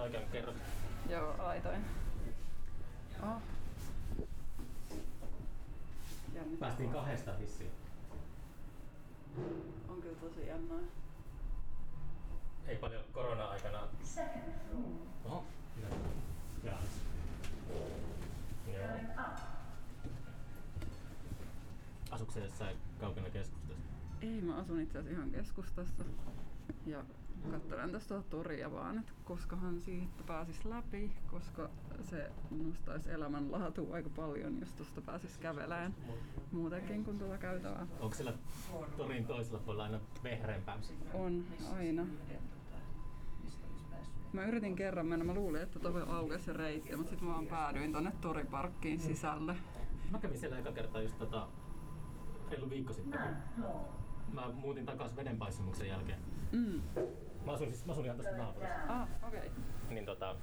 se oikein kerro. Joo, laitoin. Oh. Jännittävää. Päästiin kahdesta hissiin. On kyllä tosi jännää. Ei paljon korona-aikana. Oho. Jaa. Joo. Asuuko se jossain kaukana keskustasta? Ei, mä asun itse asiassa ihan keskustassa. Ja katselen tästä tuota toria vaan, että koskahan siitä pääsis läpi, koska se nostaisi elämänlaatua aika paljon, jos tuosta pääsis käveleen muutenkin kuin tuolla käytävää. Onko siellä torin toisella puolella aina vehreämpää? On aina. Mä yritin kerran mennä, mä luulin, että tuohon aukesi se reitti, mutta sitten mä vaan päädyin tonne toriparkkiin sisälle. Mä kävin siellä eka kertaa just tota, reilu viikko sitten. Mä muutin takaisin vedenpaisumuksen jälkeen. Mm. Mä asun, siis, mä asun ihan tässä naapurissa. Ah, okei. Okay. Niin tota,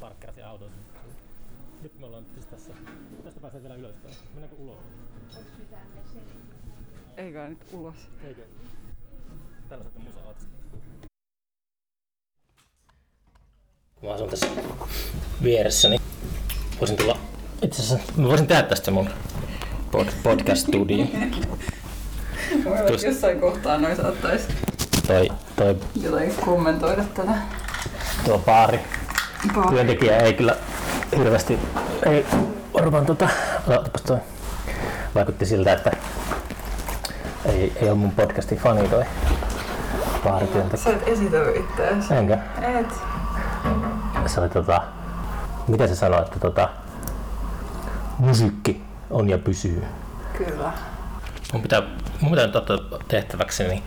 parkkerasin auton. Nyt me ollaan siis tässä. Tästä pääsee vielä ylöspäin. Mennäänkö ulos? Ei kai nyt ulos. Eikö? Täällä saatte musa autosta. Kun mä asun tässä vieressä, niin voisin tulla... Itse asiassa mä voisin tehdä tästä mun pod- podcast-studio. Tuosta- Jossain kohtaa noin saattaisi Toi, toi jotain kommentoida tätä. tuo baari Paha. työntekijä ei kyllä hirveästi, ei varmaan tota, otapas toi, vaikutti siltä, että ei, ei ole mun podcastin fani toi baarityöntekijä. Sä et esitellyt itseäsi. Enkä. Et. Se oli tota, mitä se sanoi, että tota, musiikki on ja pysyy. Kyllä. Mun pitää, mun pitää nyt ottaa tehtäväkseni,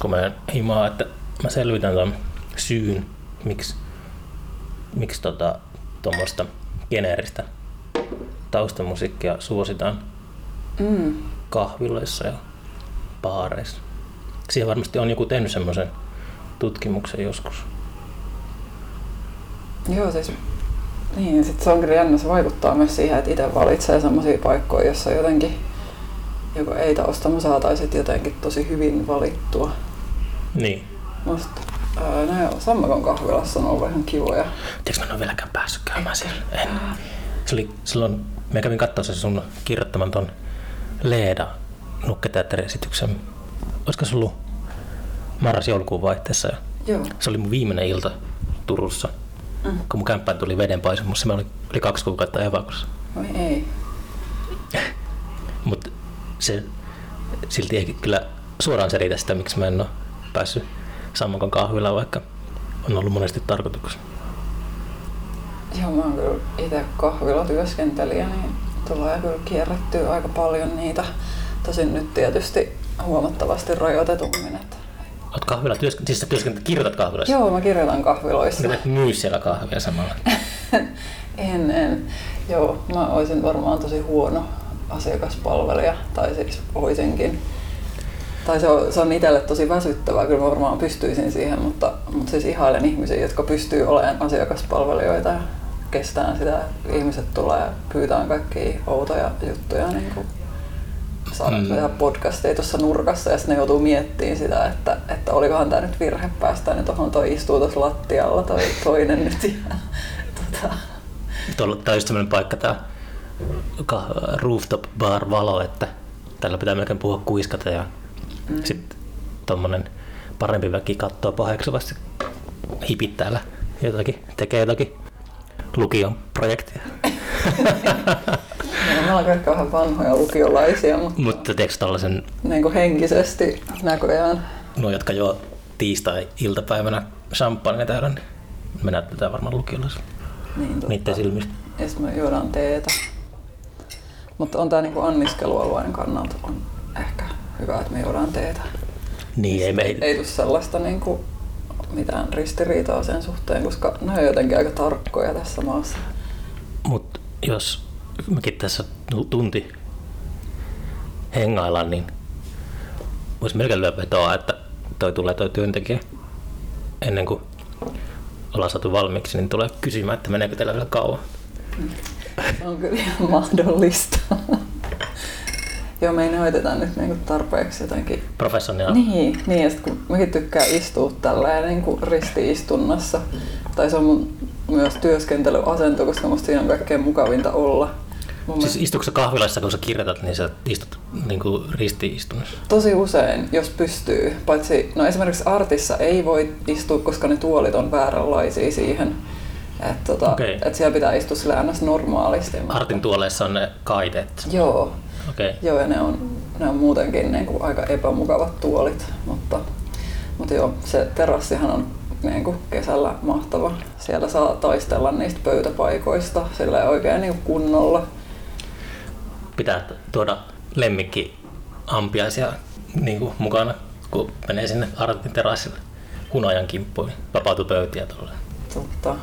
kun mä himaa, että mä selvitän ton syyn, miksi, miksi tota, tuommoista geneeristä taustamusiikkia suositaan Mm. kahviloissa ja baareissa. Siihen varmasti on joku tehnyt semmoisen tutkimuksen joskus. Joo, siis niin, sit se on kyllä jännä, se vaikuttaa myös siihen, että itse valitsee sellaisia paikkoja, jossa jotenkin joko ei taustamusaa tai sitten jotenkin tosi hyvin valittua. Niin. Musta no joo, Sammakon kahvilassa on ollut ihan kivoja. Tiedätkö mä en ole vieläkään päässyt käymään siellä? En. Se oli silloin, mä kävin katsoa sen sun kirjoittaman ton Leeda nukketeatteriesityksen. Olisiko se ollut marras-joulukuun vaihteessa? Joo. Se oli mun viimeinen ilta Turussa. Mm. Kun mun kämppään tuli vedenpaisumus, mä olin yli kaksi kuukautta evakussa. Vai ei? Mutta se silti ei kyllä suoraan selitä sitä, miksi mä en ole päässyt Sammakon kahvilaan, vaikka on ollut monesti tarkoitus. Joo, mä oon kyllä itse kahvilatyöskentelijä, niin tulee kyllä kierrettyä aika paljon niitä. Tosin nyt tietysti huomattavasti rajoitetummin. Että... Oot kahvila työsk- siis sä työskentelet, kirjoitat kahvilassa? Joo, mä kirjoitan kahviloissa. Et myy siellä kahvia samalla. en, en. Joo, mä olisin varmaan tosi huono asiakaspalvelija, tai siis voisinkin. Tai se on, se on itselle tosi väsyttävää, kyllä mä varmaan pystyisin siihen, mutta, mutta siis ihailen ihmisiä, jotka pystyy olemaan asiakaspalvelijoita ja kestää sitä, ihmiset tulee ja pyytää kaikkia outoja juttuja, niin kuin saadaan Mm. tehdä podcasteja tuossa nurkassa ja sitten ne joutuu miettimään sitä, että, että olikohan tämä nyt virhe päästä nyt tuohon, toi istuu tuossa lattialla, toi toinen nyt ja tota, tää on just semmoinen paikka kah- rooftop bar valo, että tällä pitää melkein puhua kuiskata ja mm. sitten tommonen parempi väki kattoo paheksuvasti hipit täällä jotakin, tekee jotakin lukion projektia. No, me ollaan kaikki vähän vanhoja lukiolaisia, mutta Mutta tiedätkö tällaisen, niin kuin henkisesti näköjään. nuo jotka jo tiistai-iltapäivänä champagne täällä, niin me näytetään varmaan lukiolaisilla. Niin, totta. Niiden silmistä. Ja sitten me juodaan teetä. Mutta on tää niinku anniskelualueen kannalta on ehkä hyvä, että me juodaan teetä. Niin, ei, me, Ei, ei tule sellaista niinku mitään ristiriitaa sen suhteen, koska ne on jotenkin aika tarkkoja tässä maassa. Mutta jos mekin tässä tu- tunti hengaillaan, niin voisi melkein lyödä vetoa, että toi tulee toi työntekijä ennen kuin ollaan saatu valmiiksi, niin tulee kysymään, että meneekö teillä vielä kauan. On kyllä ihan mahdollista. Joo, me ei näytetä nyt niinku tarpeeksi jotenkin Professionella. Niin, niin ja sit kun mäkin tykkään istua tälleen niin kuin ristiistunnassa Tai se on mun myös työskentelyasento, koska musta siinä on kaikkein mukavinta olla. Mun siis istuuko kahvilassa, kun sä kirjoitat, niin sä istut niin kuin ristiistunnossa? Tosi usein, jos pystyy. Paitsi, no esimerkiksi Artissa ei voi istua, koska ne tuolit on vääränlaisia siihen. Että tota, okay. et siellä pitää istua sillä normaalisti. Artin tuoleissa on ne kaiteet? Joo. Okay. Joo, ja ne on, ne on muutenkin niin kuin aika epämukavat tuolit, mutta, mutta joo, se terassihan on niin kuin kesällä mahtava. Siellä saa taistella niistä pöytäpaikoista sillä oikein niin kunnolla. Pitää tuoda lemmikki ampiaisia niin kuin mukana, kun menee sinne Artin terassille hunajan kimppuun, vapautu pöytiä tuolla. Totta.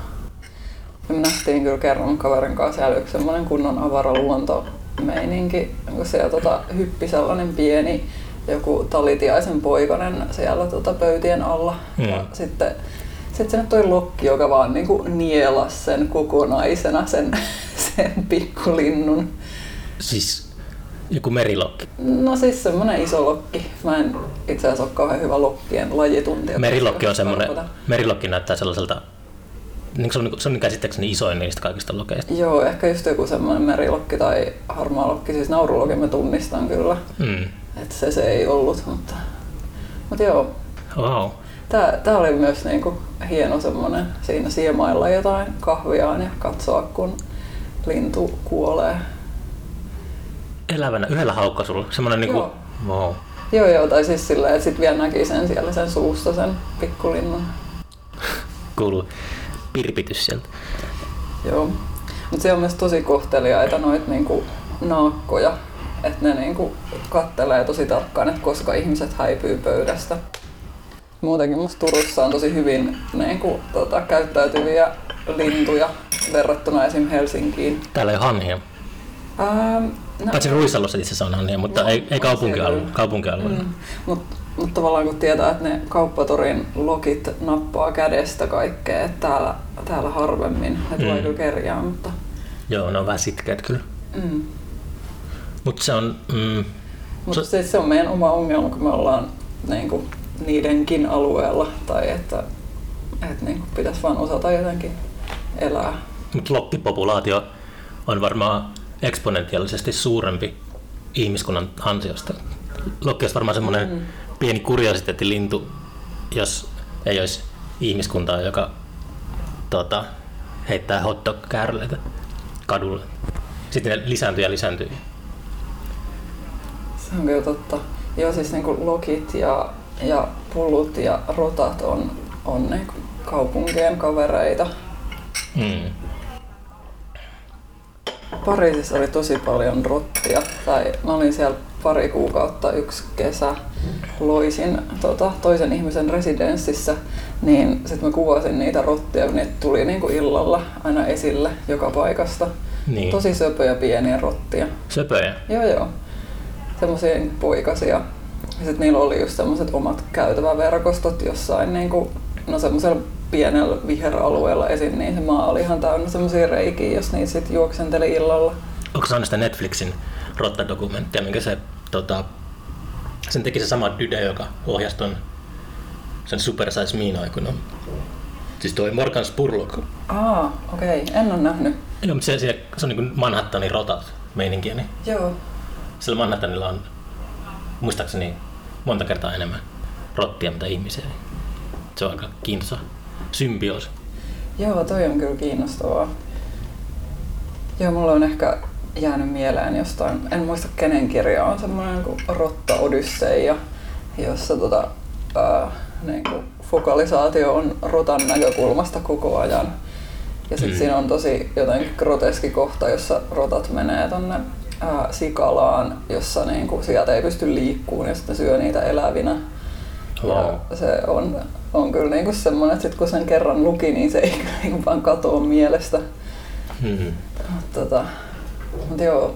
Me nähtiin kyllä kerran kaverin kanssa siellä yksi semmoinen kunnon avaraluonto meininki, kun siellä tota, hyppi sellainen pieni joku talitiaisen poikanen siellä tota, pöytien alla. Mm. Ja sitten sitten sinne toi lokki, joka vaan niinku nielas sen kokonaisena sen, sen pikkulinnun. Siis joku merilokki? No siis semmonen iso lokki. Mä en itse asiassa ole kauhean hyvä lokkien lajituntija. Merilokki on semmonen, merilokki näyttää sellaiselta se on, se on käsittääkseni isoin niistä kaikista lokeista. Joo, ehkä just joku semmoinen merilokki tai harmaalokki, siis naurulokin mä tunnistan kyllä. Mm. Että se se ei ollut, mutta, mutta joo. Wow. Tää, tää oli myös niinku hieno semmoinen siinä siemailla jotain kahviaan ja katsoa, kun lintu kuolee. Elävänä, yhdellä haukkasulla, semmoinen niinku, joo. wow. Joo, joo, tai siis silleen, että sit vielä näki sen siellä sen suusta sen pikkulinnun. Kuuluu pirpitys sieltä. Joo, mutta se on myös tosi kohteliaita noita niinku naakkoja, että ne niinku kattelee tosi tarkkaan, että koska ihmiset häipyy pöydästä. Muutenkin musta Turussa on tosi hyvin niinku, tota, käyttäytyviä lintuja verrattuna esim. Helsinkiin. Täällä ei hanhia. Ähm, no, Paitsi Ruissalossa itse asiassa on hanhia, mutta no, ei, ei kaupunkialueella. kaupunkialueella. Mm. Mutta mut tavallaan kun tietää, että ne kauppatorin lokit nappaa kädestä kaikkea, että täällä, täällä harvemmin ne tulee mm. kyllä kerjään. Mutta... Joo, ne on vähän sitkeät kyllä. Mm. Mutta se on... Mm, mutta se... Siis se on meidän oma ongelma, kun me ollaan niin kuin, niidenkin alueella. Tai että, että niin kuin, pitäisi vaan osata jotenkin elää. Mutta loppipopulaatio on varmaan eksponentiaalisesti suurempi ihmiskunnan ansiosta. Lokki olisi varmaan semmoinen mm. Pieni kuriositeettilintu, jos ei olisi ihmiskuntaa, joka tota, heittää hotdog-käärleitä kadulle. Sitten ne lisääntyy ja lisääntyy. Se on kyllä totta. Joo, siis niin kuin lokit ja, ja pullut ja rotat on, on niin kuin kaupunkien kavereita. Mm. Pariisissa oli tosi paljon rottia. Tai mä olin siellä pari kuukautta yksi kesä loisin tota, toisen ihmisen residenssissä, niin sitten mä kuvasin niitä rottia, niitä tuli niinku illalla aina esille joka paikasta. Niin. Tosi söpöjä pieniä rottia. Söpöjä? Joo joo. Semmoisia poikasia. Ja sitten niillä oli just semmoiset omat käytäväverkostot jossain niinku, no semmoisella pienellä viheralueella esim. niin se maa oli ihan täynnä semmoisia reikiä, jos niitä sitten juoksenteli illalla. Onko se sitä Netflixin rotta-dokumenttia, minkä se, tota, sen teki se sama Dyde, joka ohjasi ton, sen Super Size Me aikoina. Siis toi Morgan Spurlock. Aa, okei, okay. en ole nähnyt. Joo, mutta se, se, se on niin Manhattanin rotat meininkiä. Niin Joo. Sillä Manhattanilla on muistaakseni monta kertaa enemmän rottia mitä ihmisiä. Se on aika kiintoisa symbioosi. Joo, toi on kyllä kiinnostavaa. Joo, mulla on ehkä jäänyt mieleen jostain, en muista kenen kirja on semmoinen kuin Rotta Odysseia, jossa tota, ää, niin kuin fokalisaatio on rotan näkökulmasta koko ajan. Ja sitten mm. siinä on tosi jotenkin groteski kohta, jossa rotat menee tonne ää, Sikalaan, jossa niin kuin, sieltä ei pysty liikkuun ja sitten syö niitä elävinä. Wow. Ja se on on kyllä niinku semmoinen, että sit kun sen kerran luki, niin se ei kyllä niinku vaan katoa mielestä. Mm-hmm. Tota, mutta joo,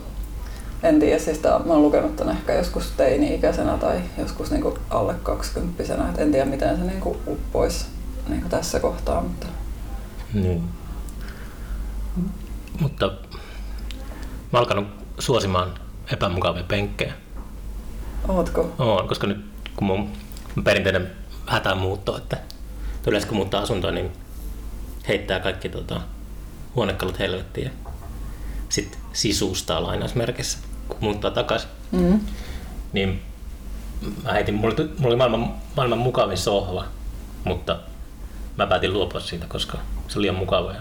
en tiedä, siis tää, mä oon lukenut tämän ehkä joskus teini-ikäisenä tai joskus niinku alle kaksikymppisenä, et en tiedä miten se niinku uppoisi niinku tässä kohtaa. Mutta... Niin. Mutta mä oon alkanut suosimaan epämukavia penkkejä. Ootko? Oon, koska nyt kun mun perinteinen hätämuutto, että yleensä kun muuttaa asuntoon, niin heittää kaikki tota, huonekalut helvettiin ja sitten sisustaa lainausmerkissä, kun muuttaa takaisin. Mm. Niin mä heitin, mulla, mulla oli maailman, maailman mukavin sohva, mutta mä päätin luopua siitä, koska se oli liian mukava. Ja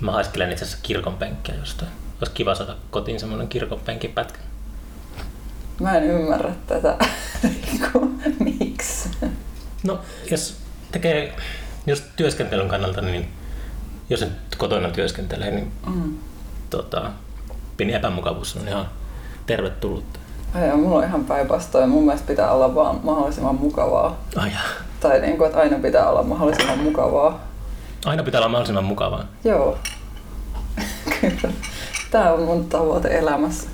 mä haiskelen itse asiassa kirkon penkkiä jostain. Olisi kiva saada kotiin semmoinen kirkon penkin pätkä. Mä en ymmärrä tätä. Niinku, Miksi? No, jos tekee, jos työskentelyn kannalta, niin jos nyt kotona työskentelee, niin Mm. Tota, pieni epämukavuus on ihan tervetullut. Ai, mulla on ihan päinvastoin. Mun mielestä pitää olla vaan mahdollisimman mukavaa. Ai jaa. Tai niin kuin, että aina pitää olla mahdollisimman mukavaa. Aina pitää olla mahdollisimman mukavaa. Joo. Kyllä. Tämä on mun tavoite elämässä.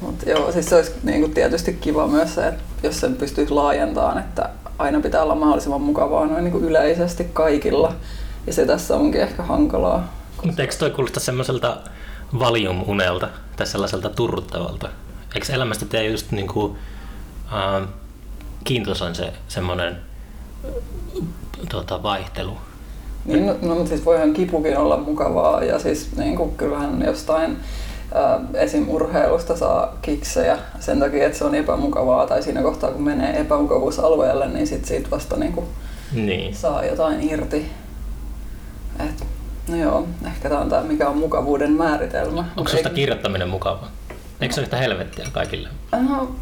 Mutta joo, siis se olisi niin kuin tietysti kiva myös se, että jos sen pystyisi laajentamaan, että aina pitää olla mahdollisimman mukavaa noin niin kuin yleisesti kaikilla. Ja se tässä onkin ehkä hankalaa. Mutta eikö toi kuulosta semmoiselta valiumunelta tai sellaiselta turruttavalta? Eikö elämästä tee just niinku, äh, kiintoisan se semmoinen tota, vaihtelu? Niin, no, no, mutta siis voihan kipukin olla mukavaa ja siis niin kuin, kyllähän jostain ää, esim. urheilusta saa kiksejä sen takia, että se on epämukavaa tai siinä kohtaa kun menee epämukavuusalueelle, niin sit siitä vasta niin kuin, Niin. saa jotain irti. No joo, ehkä tämä on tämä, mikä on mukavuuden määritelmä. Onko ei- kirjoittaminen mukavaa? Eikö se ole yhtä helvettiä kaikille? No,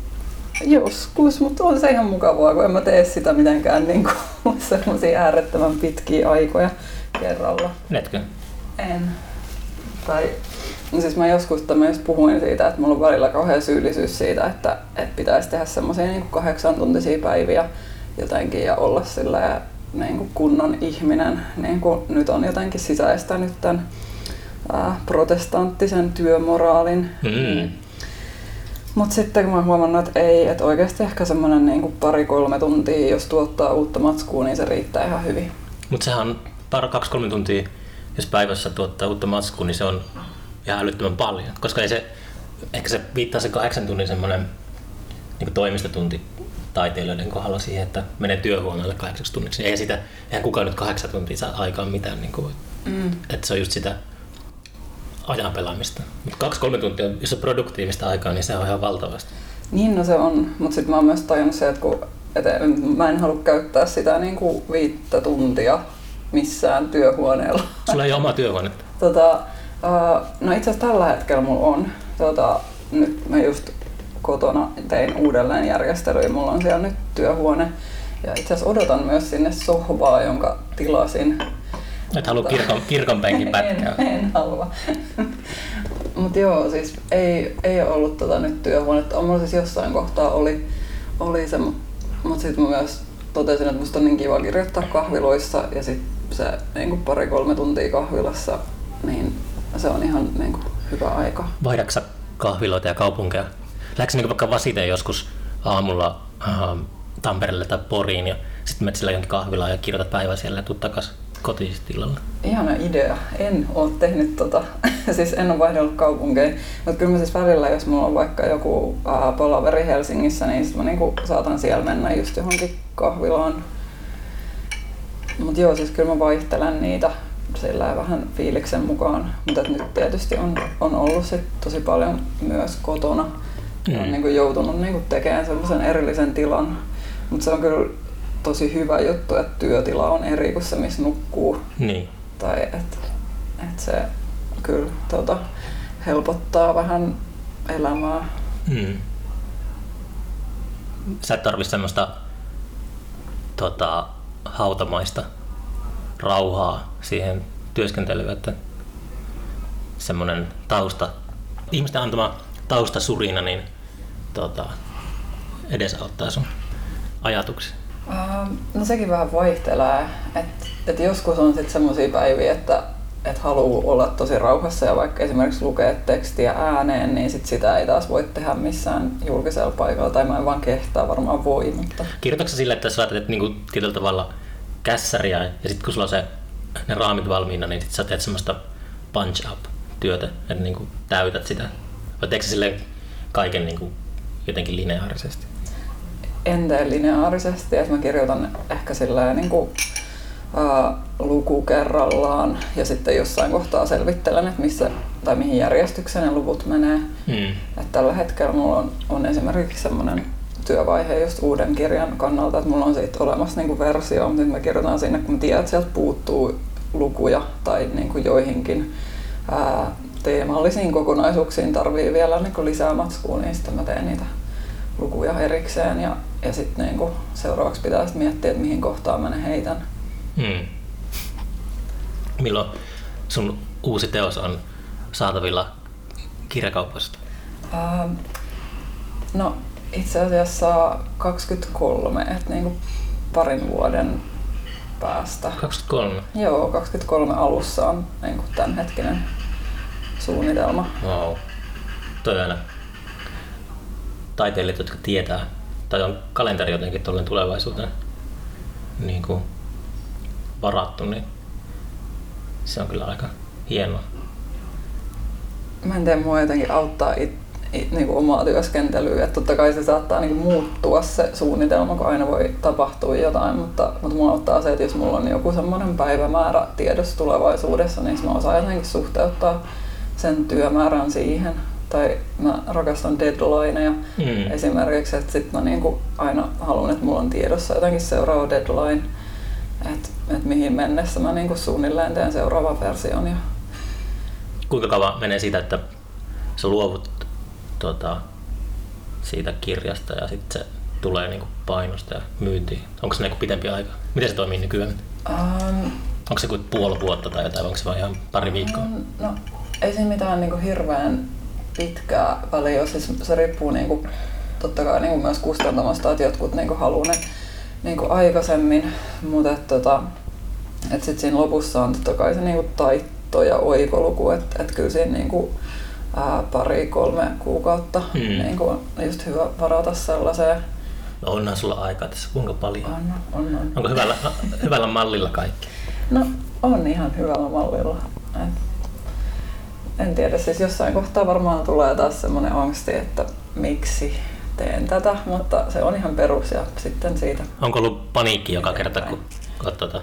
joskus, mutta on se ihan mukavaa, kun en mä tee sitä mitenkään niin kuin, semmoisia äärettömän pitkiä aikoja kerralla. Netkö? En. Tai, no siis mä joskus mä just puhuin siitä, että mulla on välillä kauhean syyllisyys siitä, että, että pitäisi tehdä semmoisia niin kahdeksan tuntisia päiviä jotenkin ja olla sillä niin kuin kunnon ihminen, niin kuin nyt on jotenkin sisäistänyt tämän ää, protestanttisen työmoraalin. Mm. Mutta sitten kun mä huomannut, että ei, että oikeasti ehkä semmoinen niin pari-kolme tuntia, jos tuottaa uutta matskua, niin se riittää ihan hyvin. Mutta sehän on par kaksi kolme tuntia, jos päivässä tuottaa uutta matskua, niin se on ihan älyttömän paljon. Koska ei se, ehkä se viittaa se kahdeksan tunnin semmoinen niin toimistotunti taiteilijoiden kohdalla siihen, että menee työhuoneelle kahdeksaksi tunniksi. Ei sitä, eihän kukaan nyt kahdeksan tuntia saa aikaan mitään. Niin kuin, Mm. että se on just sitä ajan pelaamista. Mutta kaksi-kolme tuntia, jos on produktiivista aikaa, niin se on ihan valtavasti. Niin no se on, mutta sitten mä oon myös tajunnut se, että, kun, että mä en halua käyttää sitä niin kuin viittä tuntia missään työhuoneella. Sulla ei ole omaa työhuonetta. Tota, no itse asiassa tällä hetkellä mulla on. Tota, nyt mä just kotona tein uudelleen järjestelyä. Mulla on siellä nyt työhuone. Ja itse asiassa odotan myös sinne sohvaa, jonka tilasin. Et halua kirkon, kirkon penkin pätkää. En, en halua. Mutta joo, siis ei, ei ole ollut tota nyt työhuonetta. On mulla siis jossain kohtaa oli, oli se, mutta sitten mä myös totesin, että musta on niin kiva kirjoittaa kahviloissa ja sitten se niin pari-kolme tuntia kahvilassa, niin se on ihan niin kuin hyvä aika. Vaihdaksa kahviloita ja kaupunkeja? Lähdekö niin vaikka Vasiteen joskus aamulla äh, Tampereelle tai Poriin ja sitten menet sillä jonkin kahvilaan ja kirjoitat päivä siellä ja tuut takas kotistilalle? Ihana idea. En ole tehnyt tota, siis en ole vaihdellut kaupunkeja. Mutta kyllä mä siis välillä, jos mulla on vaikka joku ää, palaveri Helsingissä, niin sit mä niinku saatan siellä mennä just johonkin kahvilaan. Mutta joo, siis kyllä mä vaihtelen niitä sillä vähän fiiliksen mukaan. Mutta nyt tietysti on, on ollut sit tosi paljon myös kotona. Mm. On niinku joutunut niinku tekemään semmoisen erillisen tilan. Mutta se on kyllä tosi hyvä juttu, että työtila on eri kuin se, missä nukkuu Niin. tai että et se kyllä tota, helpottaa vähän elämää. Mm. Sä et tarvi semmoista tota, hautamaista rauhaa siihen työskentelyyn, että semmoinen tausta, ihmisten antama taustasurina, niin tota, edesauttaa sun ajatuksia. Ähm, no sekin vähän vaihtelee, että et joskus on sitten semmoisia päiviä, että et haluaa olla tosi rauhassa ja vaikka esimerkiksi lukea tekstiä ääneen, niin sit sitä ei taas voi tehdä missään julkisella paikalla, tai mä en vaan kehtaa, varmaan voi, mutta Kirjoitatko sille, että sä laitat niinku tietyllä tavalla kässäriä ja sitten kun sulla on se, ne raamit valmiina, niin sit sä teet semmoista punch up työtä, että niinku täytät sitä. Vai teekö sä sille kaiken niinku jotenkin lineaarisesti? en tee lineaarisesti, että mä kirjoitan ehkä sillä niin kuin, ää, luku kerrallaan ja sitten jossain kohtaa selvittelen, että missä tai mihin järjestykseen ne luvut menee. Mm. Et tällä hetkellä mulla on, on esimerkiksi semmoinen työvaihe just uuden kirjan kannalta, että mulla on siitä olemassa niinku versio, mutta nyt mä kirjoitan sinne, kun mä tiedän, että sieltä puuttuu lukuja tai niinku joihinkin ää, teemallisiin kokonaisuuksiin tarvii vielä niinku lisää matskua, niin sitten mä teen niitä lukuja erikseen ja, ja sitten niinku seuraavaksi pitää sit miettiä, että mihin kohtaan mä ne heitän. Mm. Milloin sun uusi teos on saatavilla kirjakaupoista? Ää, no itse asiassa 23, että niinku parin vuoden päästä. 23. Joo, 23 alussa on niinku tämänhetkinen suunnitelma. Wow. Toi aina taiteilijat, jotka tietää, tai on kalenteri jotenkin tuolleen tulevaisuuteen niin kuin varattu, niin se on kyllä aika hienoa. Mä en tiedä, mua jotenkin auttaa it, it, niinku omaa työskentelyä. että totta kai se saattaa niinku muuttua se suunnitelma, kun aina voi tapahtua jotain, mutta, mutta mua auttaa se, että jos mulla on joku semmoinen päivämäärä tiedossa tulevaisuudessa, niin mä osaan jotenkin suhteuttaa sen työmäärän siihen. Tai mä rakastan deadlineja Mm. esimerkiksi, että sit mä niinku aina haluan, että mulla on tiedossa jotenkin seuraava deadline, että et mihin mennessä mä niinku suunnilleen teen seuraavan version. Ja Kuinka kauan menee siitä, että sä luovut tota, siitä kirjasta ja sitten se tulee niinku painosta ja myyntiin? Onko se niinku pitempi aika? Miten se toimii nykyään? um, Onko se kuin puoli vuotta tai jotain, onko se vain ihan pari viikkoa? No, ei siinä mitään niin hirveän pitkää väliä ole. Siis se riippuu niin kuin, totta kai niin kuin myös kustantamasta, että jotkut niin kuin haluaa ne niin kuin aikaisemmin, mutta et, tota, et sit siinä lopussa on totta kai se niin kuin taitto ja oikoluku, että et kyllä siinä niin kuin, ää, pari, kolme kuukautta Hmm. niin kuin, on just hyvä varata sellaiseen. No onhan sulla aikaa tässä kuinka paljon? On, on, on. Onko hyvällä, hyvällä mallilla kaikki? No on ihan hyvällä mallilla. Et, en tiedä, siis jossain kohtaa varmaan tulee taas semmoinen angsti, että miksi teen tätä, mutta se on ihan perus ja sitten siitä. Onko ollut paniikki joka kerta, kun olet tota,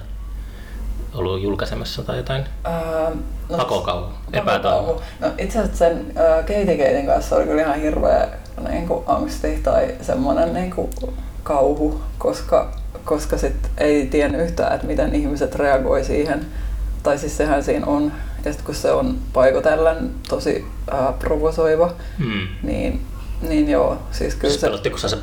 ollut julkaisemassa tai jotain? Ää, no, Pakokauhu, pakokauhu. No, itse asiassa sen ää, Katie Katen kanssa oli kyllä ihan hirveä niin kuin angsti tai semmoinen niin kuin kauhu, koska, koska sit ei tiennyt yhtään, että miten ihmiset reagoi siihen. Tai siis sehän siinä on. Ja sitten kun se on paikotellen tosi ää, provosoiva, Hmm. niin, niin joo, siis kyllä Siis se... pelottiko se,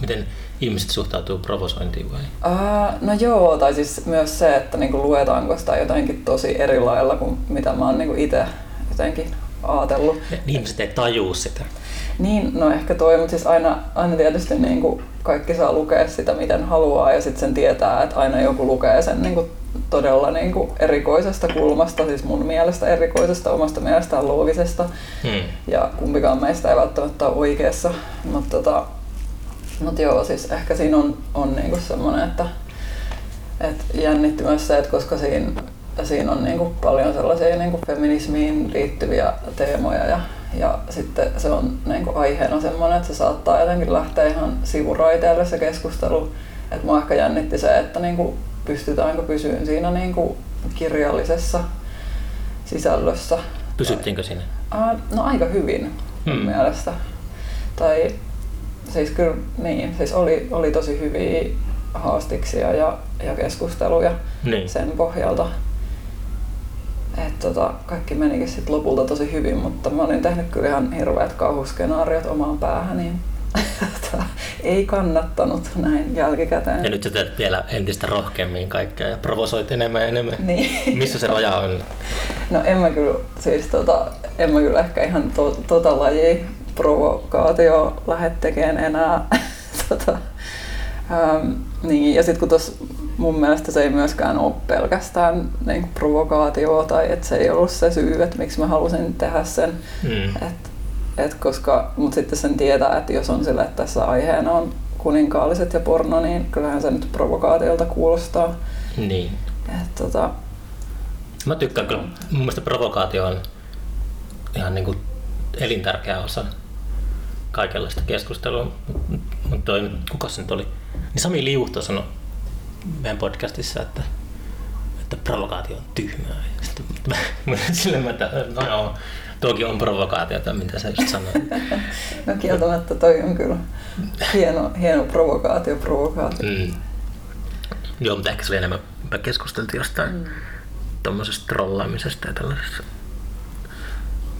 miten ihmiset suhtautuu provosointiin vai? Aa, no joo, tai siis myös se, että niinku luetaanko sitä jotenkin tosi eri lailla kuin mitä mä oon niinku itse jotenkin ajatellut. Ja ihmiset ei tajuu sitä. Niin, no ehkä toi, mutta siis aina, aina tietysti niin kuin kaikki saa lukea sitä miten haluaa ja sitten sen tietää, että aina joku lukee sen niin kuin todella niin kuin erikoisesta kulmasta, siis mun mielestä erikoisesta, omasta mielestään loogisesta Hmm. ja kumpikaan meistä ei välttämättä ole oikeassa, mutta tota, mut joo, siis ehkä siinä on, on niinku semmoinen, että et jännitti myös se, että koska siinä, siinä on niinku paljon sellaisia niinku feminismiin liittyviä teemoja ja, ja sitten se on niinku aiheena semmoinen, että se saattaa jotenkin lähteä ihan sivuraiteelle se keskustelu. Et mua ehkä jännitti se, että niinku pystytäänkö pysyyn siinä niinku kirjallisessa sisällössä. Pysyttiinkö siinä? Uh, no aika hyvin Hmm. mielestä. Tai siis kyllä niin, siis oli, oli tosi hyviä haastiksia ja, ja keskusteluja Niin. sen pohjalta. Et tota, kaikki menikin sit lopulta tosi hyvin, mutta mä olin tehnyt kyllä ihan hirveät kauhuskenaariot omaan päähän, niin ei kannattanut näin jälkikäteen. Ja nyt sä teet vielä entistä rohkeammin kaikkea ja provosoit enemmän ja enemmän. Niin. Missä se raja on? No en mä kyllä, siis tota, en mä kyllä ehkä ihan to, tota lajia provokaatio lähde tekemään enää. tota, ähm, niin, ja sitten kun tos, mun mielestä se ei myöskään ole pelkästään niin provokaatio tai että se ei ollut se syy, että miksi mä halusin tehdä sen. Hmm. Et, et koska, mutta sitten sen tietää, että jos on sillä, että tässä aiheena on kuninkaalliset ja porno, niin kyllähän se nyt provokaatiolta kuulostaa. Niin. Et, tota, Mä tykkään kyllä, mun mielestä provokaatio on ihan niin kuin elintärkeä osa kaikenlaista keskustelua. Mutta toi, kuka se nyt oli? Niin Sami Liuhto sanoi meidän podcastissa, että että provokaatio on tyhmää. Ja sitten mä, sille mä, että no joo, tuokin on provokaatiota, mitä sä just sanoit. no kieltämättä toi on kyllä hieno, hieno provokaatio, provokaatio. Mm. Joo, mutta ehkä se oli enemmän, me keskusteltiin jostain mm. tuommoisesta trollaamisesta ja tällaisesta.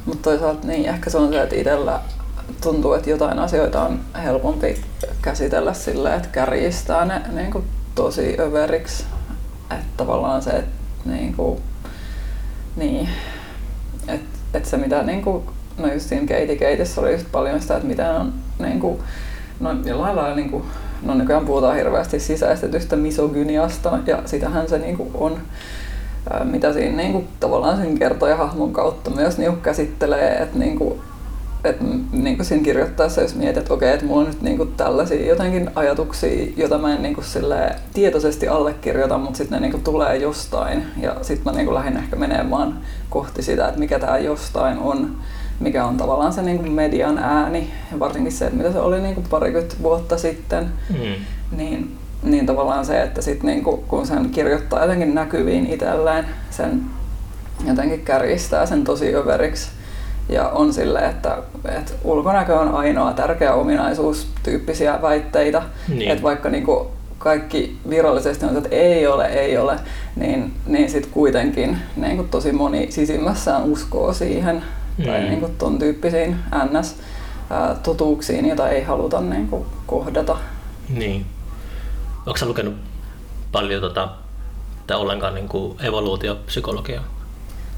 Mutta toisaalta niin, ehkä se on se, että itsellä tuntuu, että jotain asioita on helpompi käsitellä sillä, että kärjistää ne niin kuin tosi överiksi. Että tavallaan se, että niin kuin, niin, että, että se mitä niin kuin, no just siinä Katie Keitissä oli just paljon sitä, että miten on niin kuin, no jollain lailla niin kuin, no nykyään puhutaan hirveästi sisäistetystä misogyniasta ja sitähän se niin kuin on mitä siinä niin kuin, tavallaan sen kertoja hahmon kautta myös niin käsittelee, että niin kuin, et, niin kuin siinä kirjoittaessa, jos mietit, että okei, että mulla on nyt niin kuin tällaisia jotenkin ajatuksia, joita mä en niin kuin tietoisesti allekirjoita, mutta sitten ne niin kuin tulee jostain. Ja sitten mä niin kuin lähdin ehkä menemään kohti sitä, että mikä tämä jostain on, mikä on tavallaan se niin kuin median ääni. Ja varsinkin se, että mitä se oli niin kuin parikymmentä vuotta sitten. Mm. Niin niin tavallaan se, että sit niinku, kun sen kirjoittaa jotenkin näkyviin itselleen, sen jotenkin kärjistää sen tosi överiksi ja on sille, että, että ulkonäkö on ainoa tärkeä ominaisuus tyyppisiä väitteitä, niin. että vaikka niinku kaikki virallisesti on, että ei ole, ei ole, niin, niin sitten kuitenkin niin kuin tosi moni sisimmässään uskoo siihen mm. tai niin kuin ton tyyppisiin NS-totuuksiin, jota ei haluta niin kuin kohdata. Niin. Onko lukenut paljon tota, tai ollenkaan niin kuin evoluutiopsykologiaa?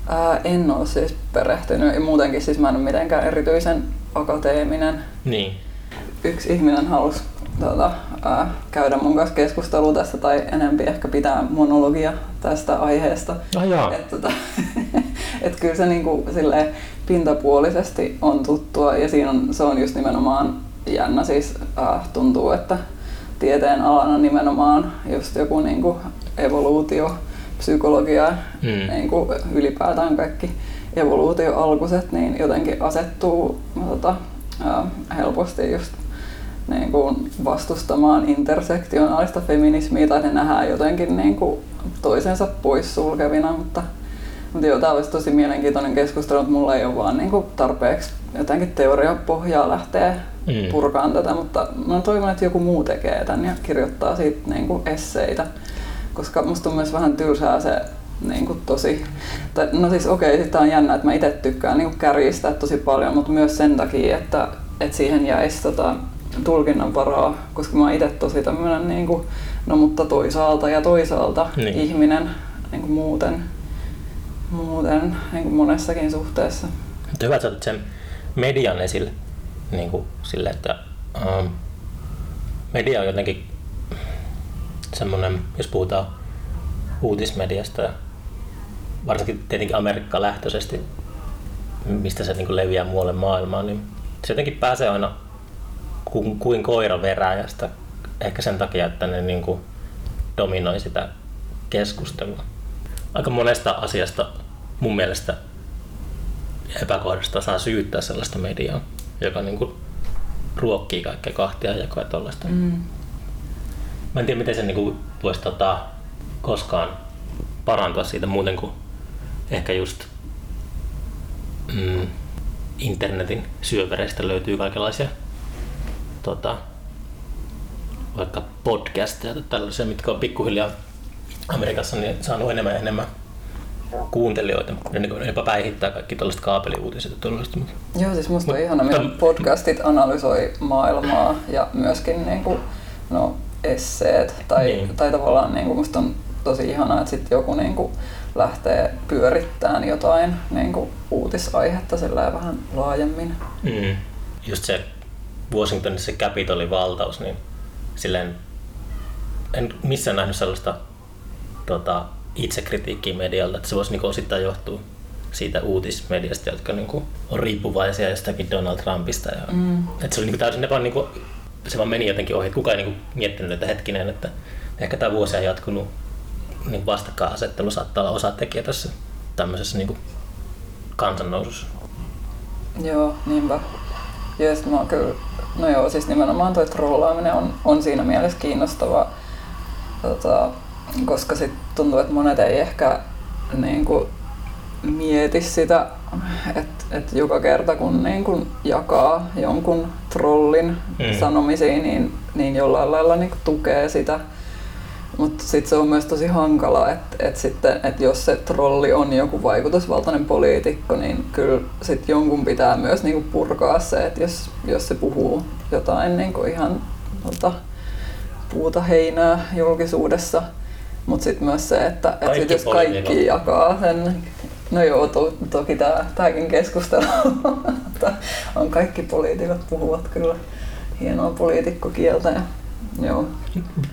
Ää, en ole siis perehtynyt ja muutenkin siis mä en ole mitenkään erityisen akateeminen. Niin. Yksi ihminen halusi tota, ää, käydä mun kanssa keskustelua tästä tai enempi ehkä pitää monologia tästä aiheesta. Ah, et, tota, et kyllä se niinku, silleen, pintapuolisesti on tuttua ja siinä on, se on just nimenomaan jännä. Siis ää, tuntuu, että tieteen alana nimenomaan just joku niin kuin evoluutio, psykologia, mm. niin kuin ylipäätään kaikki evoluutioalkuiset, niin jotenkin asettuu tota, helposti just niin kuin vastustamaan intersektionaalista feminismiä tai ne nähdään jotenkin niin kuin toisensa poissulkevina, mutta, mutta joo, tämä olisi tosi mielenkiintoinen keskustelu, mutta mulla ei ole vaan niin kuin tarpeeksi jotenkin teoriapohjaa lähteä mm. purkaan tätä, mutta mä toivon, että joku muu tekee tämän ja kirjoittaa siitä niin kuin esseitä, koska musta on myös vähän tylsää se niin kuin tosi, tai, no siis okei, okay, on jännä, että mä itse tykkään niin kuin kärjistää tosi paljon, mutta myös sen takia, että, että siihen jäisi tota, tulkinnan paraa, koska mä oon itse tosi tämmöinen, niin kuin, no mutta toisaalta ja toisaalta niin. ihminen niin kuin muuten, muuten niin kuin monessakin suhteessa. Hyvä, että sen median esille niin kuin sille, että ähm, media on jotenkin semmoinen, jos puhutaan uutismediasta varsinkin tietenkin Amerikka lähtöisesti, mistä se niin leviää muualle maailmaan, niin se jotenkin pääsee aina kuin, kuin koira veräjästä. Ehkä sen takia, että ne niin kuin dominoi sitä keskustelua. Aika monesta asiasta mun mielestä epäkohdasta saa syyttää sellaista mediaa joka niin kuin ruokkii kaikkea kahtia jakoa ja tollaista. Mm. Mä en tiedä, miten se niin kuin voisi tota, koskaan parantua siitä muuten kuin ehkä just mm, internetin syövereistä löytyy kaikenlaisia tota, vaikka podcasteja tai tällaisia, mitkä on pikkuhiljaa Amerikassa niin saanut enemmän ja enemmän kuuntelijoita. Ne niin jopa päihittää kaikki tällaiset kaapeliuutiset ja tällaiset. Joo, siis musta on ihana, miten podcastit analysoi maailmaa ja myöskin niin kuin, no, esseet. Tai, niin. tai tavallaan niin kuin musta on tosi ihanaa, että sitten joku niin kuin, lähtee pyörittämään jotain niin kuin, uutisaihetta vähän laajemmin. Mm. Just se Washingtonissa se Capitolin valtaus, niin silleen en missään nähnyt sellaista tota, itsekritiikkiä medialta, että se voisi niinku osittain johtua siitä uutismediasta, jotka niinku on riippuvaisia jostakin Donald Trumpista. Ja, mm. että se oli niinku täysin, ne vaan niinku, se vaan meni jotenkin ohi. Kukaan ei niinku miettinyt, että hetkinen, että ehkä tämä vuosi on jatkunut niin vastakkainasettelu saattaa olla osatekijä tässä tämmöisessä niinku kansannousussa. Joo, niinpä. Ja mä kyllä, no joo, siis nimenomaan toi trollaaminen on, on siinä mielessä kiinnostava tota, koska sitten tuntuu, että monet ei ehkä niin kuin, mieti sitä, että et joka kerta kun niin kun jakaa jonkun trollin mm. sanomisiin, niin, niin jollain lailla niin tukee sitä. Mutta sitten se on myös tosi hankala, että et sitten, et jos se trolli on joku vaikutusvaltainen poliitikko, niin kyllä sit jonkun pitää myös niinku purkaa se, että jos, jos se puhuu jotain niinku ihan tota, puuta heinää julkisuudessa, mutta sitten myös se, että, et sit jos kaikki jakaa sen No joo, to, toki tämäkin keskustelu, on kaikki poliitikot puhuvat kyllä hienoa poliitikkokieltä. Ja, joo.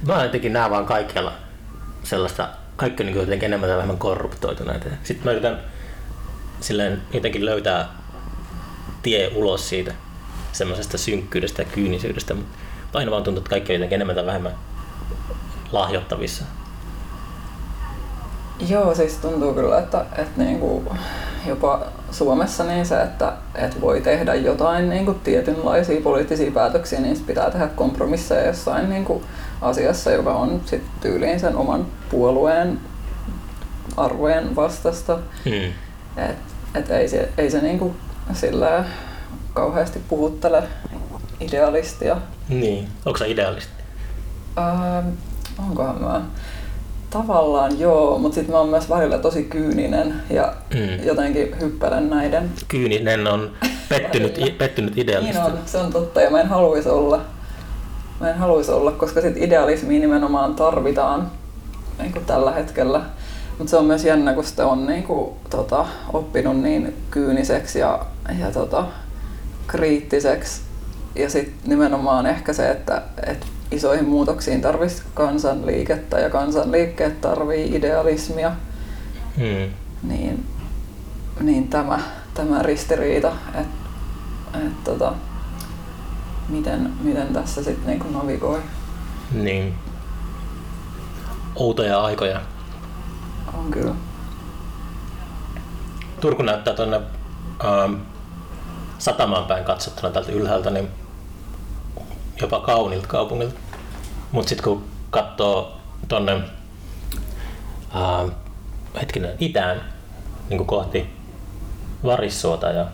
Mä jotenkin näen vaan kaikkialla sellaista, kaikki on niin jotenkin enemmän tai vähemmän korruptoituneita. Sitten mä yritän silleen jotenkin löytää tie ulos siitä semmoisesta synkkyydestä ja kyynisyydestä, mutta aina vaan tuntuu, että kaikki on jotenkin enemmän tai vähemmän lahjottavissa Joo, siis tuntuu kyllä, että, että niin kuin jopa Suomessa niin se, että, että voi tehdä jotain niin kuin tietynlaisia poliittisia päätöksiä, niin pitää tehdä kompromisseja jossain niin kuin asiassa, joka on sit tyyliin sen oman puolueen arvojen vastasta. Hmm. Et, et ei se, ei se niin kuin sillä kauheasti puhuttele idealistia. Niin. Onko se idealisti? Ähm, onkohan mä? Tavallaan joo, mutta sitten mä oon myös välillä tosi kyyninen ja mm. jotenkin hyppelen näiden. Kyyninen on pettynyt, pettynyt idealisti. Niin on, se on totta ja mä en haluaisi olla. Mä en haluaisi olla, koska sit idealismia nimenomaan tarvitaan niin kuin tällä hetkellä. Mutta se on myös jännä, kun sitä on niin kuin, tota, oppinut niin kyyniseksi ja, ja tota, kriittiseksi. Ja sitten nimenomaan ehkä se, että et isoihin muutoksiin tarvitsisi kansanliikettä ja kansanliikkeet tarvii idealismia. Hmm. Niin, niin tämä, tämä ristiriita, että et, tota, miten, miten tässä sitten niinku navigoi. Niin. Outoja aikoja. On kyllä. Turku näyttää tuonne ähm, satamaan päin katsottuna tältä ylhäältä, niin jopa kaunilta kaupungilta. Mutta sitten kun katsoo tonne uh, hetkinen, itään niin kohti Varissuota ja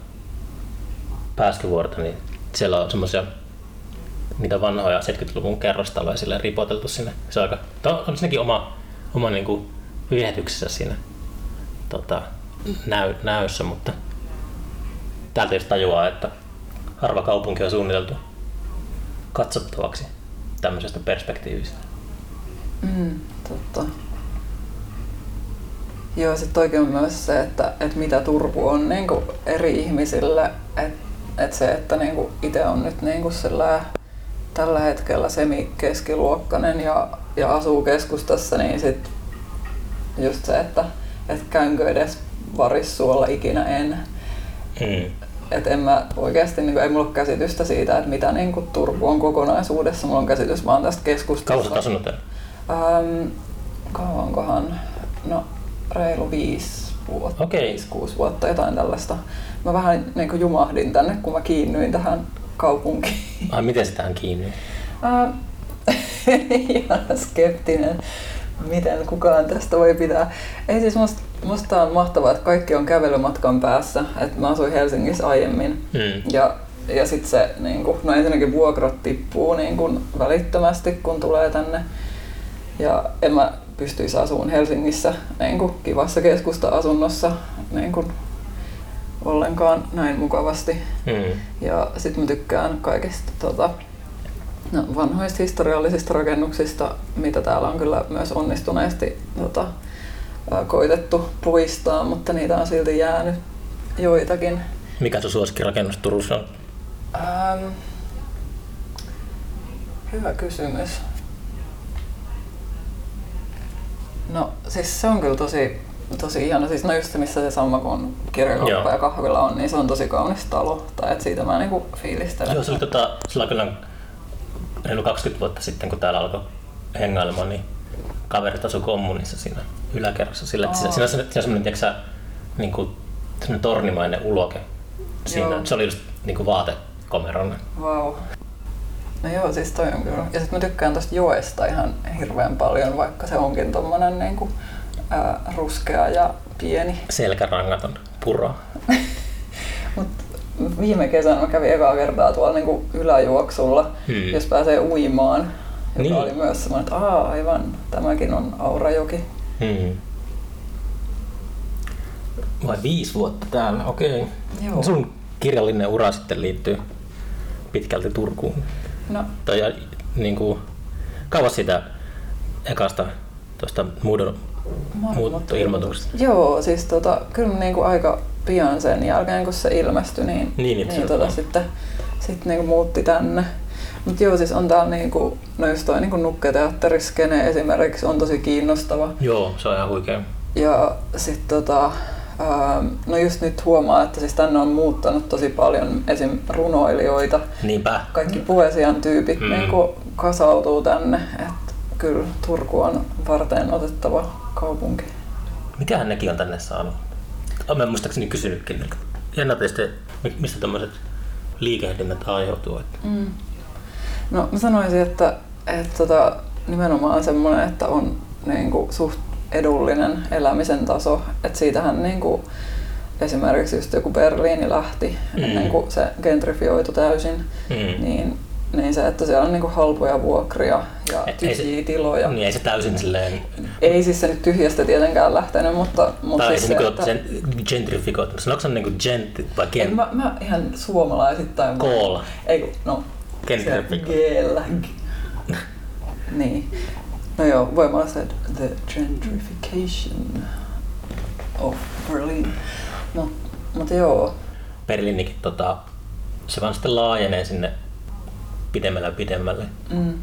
Pääskyvuorta, niin siellä on semmoisia niitä vanhoja 70-luvun kerrostaloja sille ripoteltu sinne. Se on aika, on sinnekin oma, oma niin kuin viehätyksessä siinä tota, näy, näyssä, mutta täältä jos tajuaa, että harva kaupunki on suunniteltu katsottavaksi tämmöisestä perspektiivistä. Mm, totta. Joo, sitten oikein myös se, että, että mitä Turku on niin kuin eri ihmisille. Että että se, että niin kuin itse on nyt niin kuin tällä hetkellä semikeskiluokkainen ja, ja asuu keskustassa, niin sit just se, että, että käynkö edes varissuolla ikinä en. Mm et en mä oikeasti, niin kuin, ei mulla ole käsitystä siitä, että mitä niin kuin, Turku on kokonaisuudessa. Mulla on käsitys vaan tästä keskustelusta. Kauan asunut ähm, Kauankohan? No reilu viisi vuotta, okay. viisi, kuusi vuotta, jotain tällaista. Mä vähän niin kuin, jumahdin tänne, kun mä kiinnyin tähän kaupunkiin. Ai, miten sä tähän kiinnyin? Äh, ihan skeptinen miten kukaan tästä voi pitää. Ei siis musta, musta on mahtavaa, että kaikki on kävelymatkan päässä. Et mä asuin Helsingissä aiemmin hmm. ja, ja sitten se, niin kun, no ensinnäkin vuokrat tippuu niin kun välittömästi kun tulee tänne. Ja en mä pystyisi asumaan Helsingissä niin kun, kivassa keskusta-asunnossa niin kun, ollenkaan näin mukavasti. Hmm. Ja sitten mä tykkään kaikista tota, no, vanhoista historiallisista rakennuksista, mitä täällä on kyllä myös onnistuneesti tota, koitettu poistaa, mutta niitä on silti jäänyt joitakin. Mikä sun suosikkirakennus Turussa on? Ähm, hyvä kysymys. No siis se on kyllä tosi, tosi ihana. Siis no just se, missä se sammakon kirjakauppa ja kahvila on, niin se on tosi kaunis talo. Tai et siitä mä niinku fiilistelen. Joo, se oli tota, sillä kyllä reilu 20 vuotta sitten, kun täällä alkoi hengailemaan, niin kaverit asui kommunissa siinä yläkerrassa. Sillä, että siinä, siinä, on, semmoinen, tiiäksä, niin kuin, semmoinen tornimainen uloke. Siinä, se oli just niin kuin vaatekomerona. Wow. No joo, siis toi on kyllä. Ja sitten mä tykkään tosta joesta ihan hirveän paljon, vaikka se onkin tommonen niinku, ää, ruskea ja pieni. Selkärangaton puro. Mut viime kesänä mä kävin ekaa kertaa tuolla niinku yläjuoksulla, Hmm. jos pääsee uimaan. Joka Niin. oli myös semmoinen, että Aa, aivan, tämäkin on Aurajoki. Hmm. Vai viisi vuotta täällä, okei. Joo. Sun kirjallinen ura sitten liittyy pitkälti Turkuun. No, Tai ja, niin kuin, kauas sitä ekasta tuosta muodon muuttoilmoituksesta. Joo, siis tota, kyllä niinku aika pian sen jälkeen, kun se ilmestyi, niin, Niin, niin, niin tota, sitten sit niinku muutti tänne. Mutta joo, siis on täällä niinku, no just toi niinku nukketeatteriskene esimerkiksi on tosi kiinnostava. Joo, se on ihan huikea. Ja sitten tota, ää, no just nyt huomaa, että siis tänne on muuttanut tosi paljon esim. runoilijoita. Niinpä. Kaikki poesian tyypit Mm. niinku kasautuu tänne. Et kyllä Turku on varten otettava kaupunki. Mikähän nekin on tänne saanut? Olen muistaakseni kysynytkin. Jännä mistä tämmöiset liikehdinnät aiheutuu. Että Mm. No mä sanoisin, että, että tota, nimenomaan semmoinen, että on niin kuin, suht edullinen elämisen taso. Että siitähän niin kuin, esimerkiksi just joku Berliini lähti Mm. ennen kuin se gentrifioitu täysin. Mm. Niin, niin se, että siellä on niin kuin, halpoja vuokria ja Ei- ei se- tyhjiä tiloja. niin ei se täysin silleen, Ei siis se nyt tyhjästä tietenkään lähtenyt, mutta, mutta tai ei siis se, niinku että, sen gentrifikoitu. Sanoiko se niinku gent vai ei, gen, mä, mä ihan suomalaisittain Koolla. Ei no, Geellä. niin. No joo, olla se the gentrification of Berlin. Mut, mut joo. Berliinikin tota, se vaan sitten laajenee sinne pidemmälle ja pidemmälle. Mm.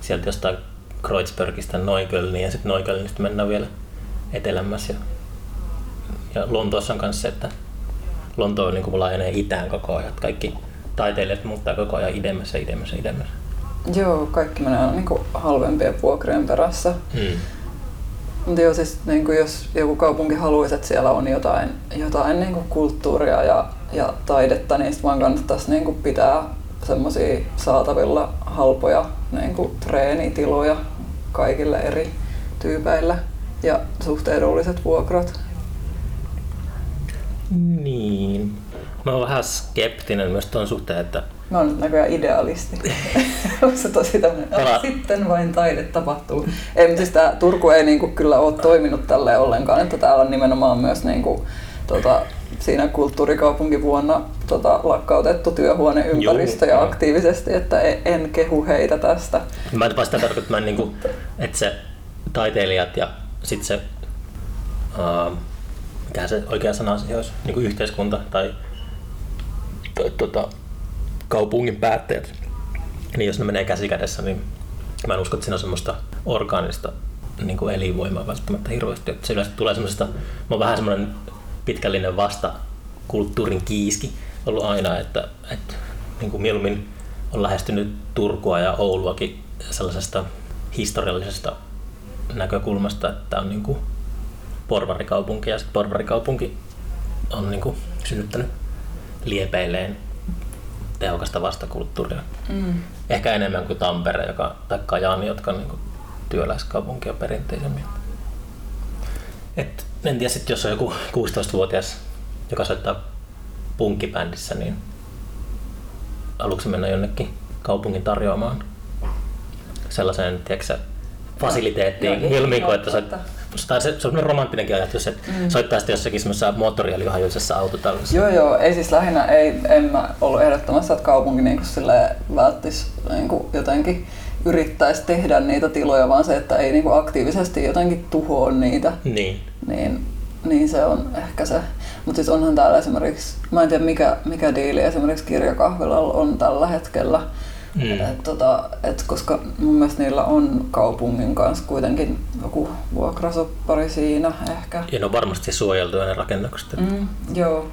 Sieltä jostain Kreuzbergistä Neuköllniin ja sitten Neuköllnistä mennään vielä etelämmäs. Ja, ja Lontoossa on kanssa se, että Lontoon niin kuin laajenee itään koko ajan. Kaikki taiteilijat muuttaa koko ajan idemmäs ja idemmäs ja idemmäs. Joo, kaikki menee aina niinku halvempien vuokrien perässä. Mm. Mutta joo, siis niin kuin jos joku kaupunki haluaisi, että siellä on jotain, jotain niin kuin kulttuuria ja, ja taidetta, niin sit vaan kannattaisi niin kuin pitää semmoisia saatavilla halpoja niin kuin treenitiloja kaikille eri tyypeille ja suht edulliset vuokrat. Niin. Mä oon vähän skeptinen myös tuon suhteen, että Mä oon näköjään idealisti. Onko se tosi tämmöinen, Pala- "Ah, sitten vain taide tapahtuu. Ei, mutta siis tää Turku ei niinku kyllä ole toiminut tälleen ollenkaan, että täällä on nimenomaan myös niinku, tota, siinä kulttuurikaupunkivuonna tota, lakkautettu työhuoneympäristö Juu, ja aktiivisesti, että e- en kehu heitä tästä. Mä en sitä mä en niinku, että se taiteilijat ja sitten se, uh, mikä se oikea sana olisi, niinku yhteiskunta tai tota, kaupungin päättäjät, niin jos ne menee käsi kädessä, niin mä en usko, että siinä on semmoista orgaanista niin kuin elinvoimaa välttämättä hirveästi. Että se yleensä tulee semmoista, mä oon vähän semmoinen pitkällinen vasta kulttuurin kiiski ollut aina, että, että niin kuin mieluummin on lähestynyt Turkua ja Ouluakin sellaisesta historiallisesta näkökulmasta, että on niin kuin porvarikaupunki ja sitten porvarikaupunki on niin kuin synnyttänyt liepeilleen tehokasta vastakulttuuria. Mm. Ehkä enemmän kuin Tampere joka, tai Kajaani, jotka on niin työläiskaupunkia perinteisemmin. Et, en tiedä sitten, jos on joku 16-vuotias, joka soittaa punkkibändissä, niin aluksi mennä jonnekin kaupungin tarjoamaan sellaiseen, tiedätkö, fasiliteettiin, joo, että soit, tai se, se on romanttinenkin ajatus, että mm. soittaa sitten jossakin semmoisessa moottoriöljyhajuisessa autotallissa. Joo, joo. Ei siis lähinnä, ei, en mä ollut ehdottomassa, että kaupunki niin välttis niin jotenkin yrittäisi tehdä niitä tiloja, vaan se, että ei niin aktiivisesti jotenkin tuhoa niitä, Niin. niin, niin se on ehkä se. Mutta siis onhan täällä esimerkiksi, mä en tiedä mikä, mikä diili esimerkiksi kirjakahvilalla on tällä hetkellä, Mm. et, tota, et koska mun mielestä niillä on kaupungin kanssa kuitenkin joku vuokrasoppari siinä ehkä. Ja ne on varmasti suojeltuja ne rakennukset. Mm. Joo.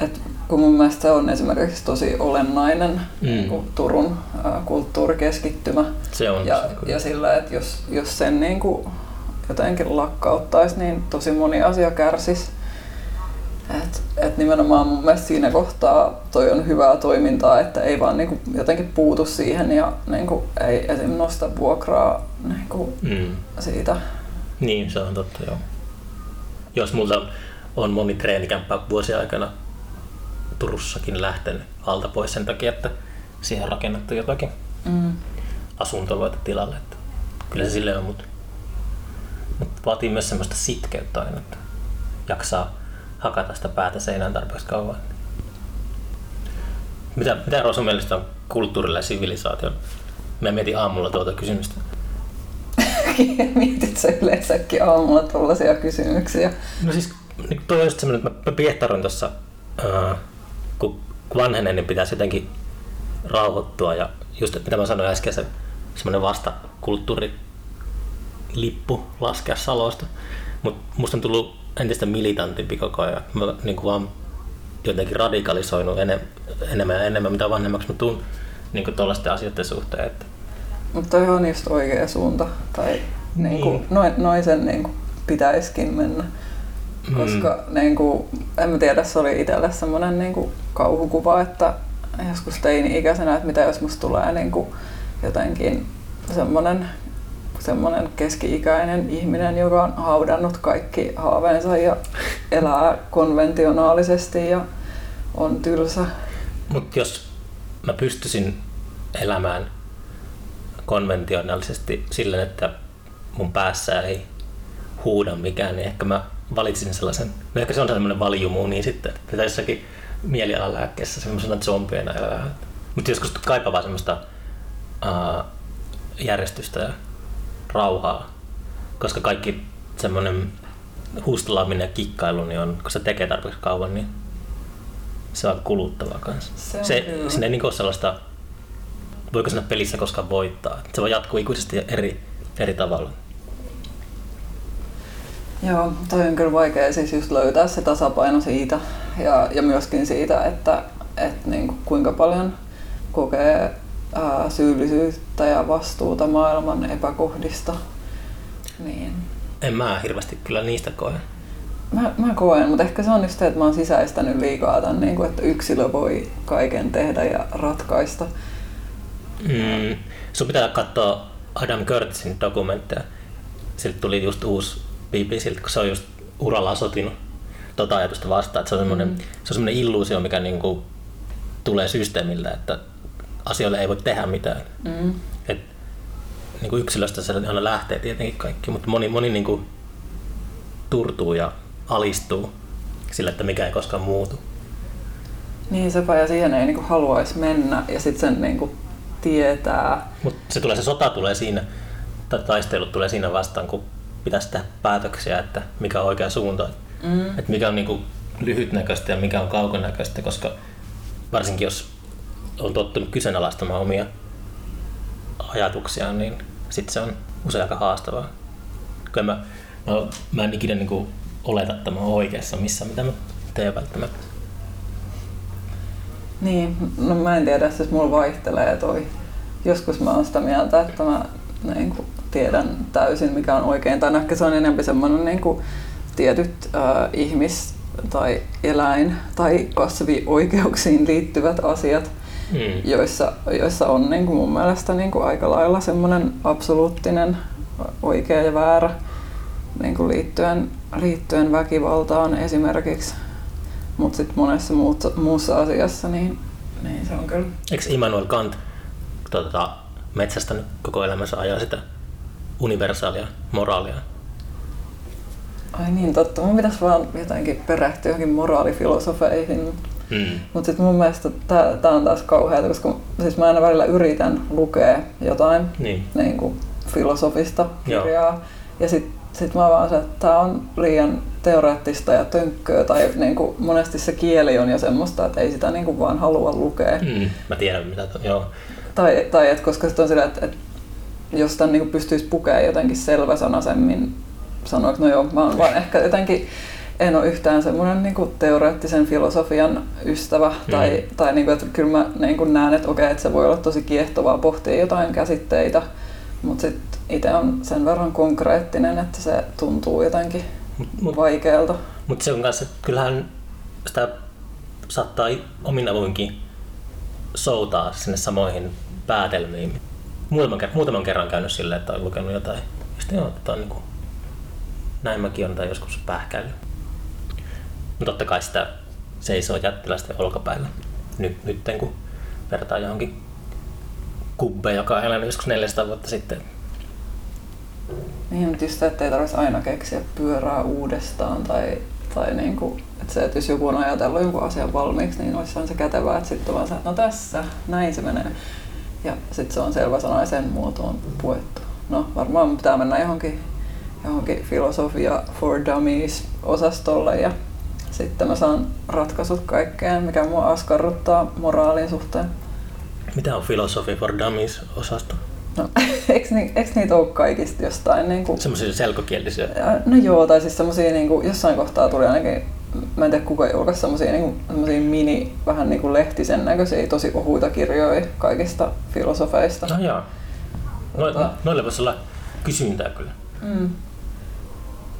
Et kun mun mielestä se on esimerkiksi tosi olennainen Mm. niin Turun ää, kulttuurikeskittymä. Se on Ja, se, ja sillä, että jos, jos sen niin kuin jotenkin lakkauttaisi, niin tosi moni asia kärsisi. Et, et nimenomaan mun mielestä siinä kohtaa toi on hyvää toimintaa, että ei vaan niinku jotenkin puutu siihen ja niinku ei esim. nosta vuokraa niinku Mm. siitä. Niin, se on totta, joo. Jos multa on moni treenikämppä vuosien aikana Turussakin lähtenyt alta pois sen takia, että siihen on rakennettu jotakin Mm. asuntoloita tilalle. Että kyllä se silleen on, mutta, mutta vaatii myös semmoista sitkeyttä aina, että jaksaa hakata sitä päätä seinään tarpeeksi kauan. Mitä, mitä Rosu mielestä on kulttuurille ja sivilisaatio? Mä mietin aamulla tuota kysymystä. Mietit sä yleensäkin aamulla tuollaisia kysymyksiä? No siis niin toi on just semmoinen, että mä, piehtaroin tuossa, uh, kun vanhenen, niin pitäisi jotenkin rauhoittua ja just, että mitä mä sanoin äsken, se semmoinen vastakulttuurilippu laskea Salosta. Mutta musta on tullut entistä militantimpi koko ajan. Mä niin kuin vaan jotenkin radikalisoinut enem, enemmän ja enemmän, mitä vanhemmaksi mä tuun niin tuollaisten asioiden suhteen. Että Mutta toi on just oikea suunta. Tai niinku, Niin. noin, noin sen niinku pitäisikin mennä. Koska niinku, en mä tiedä, se oli itselle semmoinen niinku kauhukuva, että joskus teini-ikäisenä, että mitä jos musta tulee niinku jotenkin semmoinen semmoinen keski-ikäinen ihminen, joka on haudannut kaikki haaveensa ja elää konventionaalisesti ja on tylsä. Mutta jos mä pystyisin elämään konventionaalisesti silleen, että mun päässä ei huuda mikään, niin ehkä mä valitsin sellaisen, no ehkä se on sellainen valjumuuni sitten, että jossakin mielialalääkkeessä semmoisena zombiena elää. Mutta joskus kaipaa vaan semmoista uh, järjestystä ja rauhaa, koska kaikki semmoinen hustelaaminen ja kikkailu, niin on, kun se tekee tarpeeksi kauan, niin se on kuluttavaa kanssa. Se on se, kyllä. siinä ei niin ole sellaista, voiko siinä pelissä koskaan voittaa. Se voi jatkuu ikuisesti eri, eri tavalla. Joo, toi on kyllä vaikea siis just löytää se tasapaino siitä ja, ja myöskin siitä, että, että niin kuin kuinka paljon kokee ää, syyllisyyttä ja vastuuta maailman epäkohdista. Niin. En mä hirveästi kyllä niistä koe. Mä, mä koen, mutta ehkä se on just se, että mä oon sisäistänyt liikaa tämän, niin kuin, että yksilö voi kaiken tehdä ja ratkaista. Mm. Sun pitää katsoa Adam Curtisin dokumentteja. Siltä tuli just uusi BBCltä, kun se on just uralla sotinut tota ajatusta vastaan. Että se on semmoinen, mm. se on illuusio, mikä niinku tulee systeemiltä, että asioille ei voi tehdä mitään. Mm. Et, niin kuin yksilöstä se aina lähtee tietenkin kaikki, mutta moni, moni niin kuin turtuu ja alistuu sillä, että mikä ei koskaan muutu. Niin sepä, ja siihen ei niin kuin haluaisi mennä ja sitten sen niin kuin tietää. Mutta se, tulee, se sota tulee siinä, tai taistelut tulee siinä vastaan, kun pitäisi tehdä päätöksiä, että mikä on oikea suunta. Mm. Että mikä on niin kuin lyhytnäköistä ja mikä on kaukonäköistä, koska varsinkin jos on tottunut kyseenalaistamaan omia ajatuksiaan, niin sitten se on usein aika haastavaa. Kyllä mä, mä, mä en ikinä niin oleta, että mä oon oikeassa missä, mitä mä teen välttämättä. Niin, no mä en tiedä, siis mulla vaihtelee toi. Joskus mä oon sitä mieltä, että mä niin kuin, tiedän täysin mikä on oikein. Tai ehkä se on enemmän semmoinen niin kuin, tietyt äh, ihmis- tai eläin- tai kasvioikeuksiin liittyvät asiat, Mm. joissa, joissa on niin kuin mun mielestä niin kuin aika lailla semmoinen absoluuttinen oikea ja väärä niin kuin liittyen, liittyen väkivaltaan esimerkiksi. Mutta sitten monessa muussa, muussa asiassa niin, niin se on kyllä. Eikö Immanuel Kant tota, metsästänyt koko elämänsä ajaa sitä universaalia moraalia? Ai niin, totta. Mun pitäisi vaan jotenkin perehtyä johonkin moraalifilosofeihin. Mutta Mm. mut sitten mun mielestä tämä on taas kauheata, koska siis mä aina välillä yritän lukea jotain Niin. niin kuin filosofista Joo. kirjaa. Ja sitten sit mä vaan se, että tämä on liian teoreettista ja tönkköä. Tai niin kuin monesti se kieli on jo semmoista, että ei sitä niin kuin vaan halua lukea. Mm. Mä tiedän mitä to, joo. Tai, tai et, koska sitten on sillä, että, että jos tämän niin pystyisi pukemaan jotenkin selväsanaisemmin, sanoiko, no joo, mä oon vaan ehkä jotenkin, en ole yhtään semmoinen niin teoreettisen filosofian ystävä, Mm. tai, tai niin kuin, että kyllä mä niin kuin näen, että okei, että se voi olla tosi kiehtovaa pohtia jotain käsitteitä, mutta sitten itse on sen verran konkreettinen, että se tuntuu jotenkin Mut, mut, vaikealta. mut se on kanssa, että kyllähän sitä saattaa omin avuinkin soutaa sinne samoihin päätelmiin. Muutaman, muutaman kerran käynyt silleen, että on lukenut jotain. Ja sitten joo, tota, niin kuin, näin mäkin olen tai joskus pähkäillyt. Mutta totta kai sitä seisoo jättiläisten olkapäillä. Nyt, nyt kun vertaa johonkin kubbe, joka on elänyt joskus 400 vuotta sitten. Niin, mutta just se, että ei tarvitsisi aina keksiä pyörää uudestaan tai, tai niin kuin, että se, että jos joku on ajatellut jonkun asian valmiiksi, niin olisi se kätevää, että sitten vaan se, että no tässä, näin se menee. Ja sitten se on selväsanaisen muotoon puettu. No varmaan pitää mennä johonkin, johonkin filosofia for dummies osastolle ja sitten mä saan ratkaisut kaikkeen, mikä mua askarruttaa moraalin suhteen. Mitä on Philosophy for Dummies osasto? No, eikö, ni, eikö niitä ole kaikista jostain? Niin kuin, Semmoisia selkokielisiä. no joo, tai siis semmosia niin kuin, jossain kohtaa tuli ainakin, mä en tiedä kuka julkaisi semmosia, niin kuin, mini, vähän niin kuin lehtisen näköisiä, tosi ohuita kirjoja kaikista filosofeista. No joo. No, Tota- noille voisi olla kysyntää kyllä. Mm.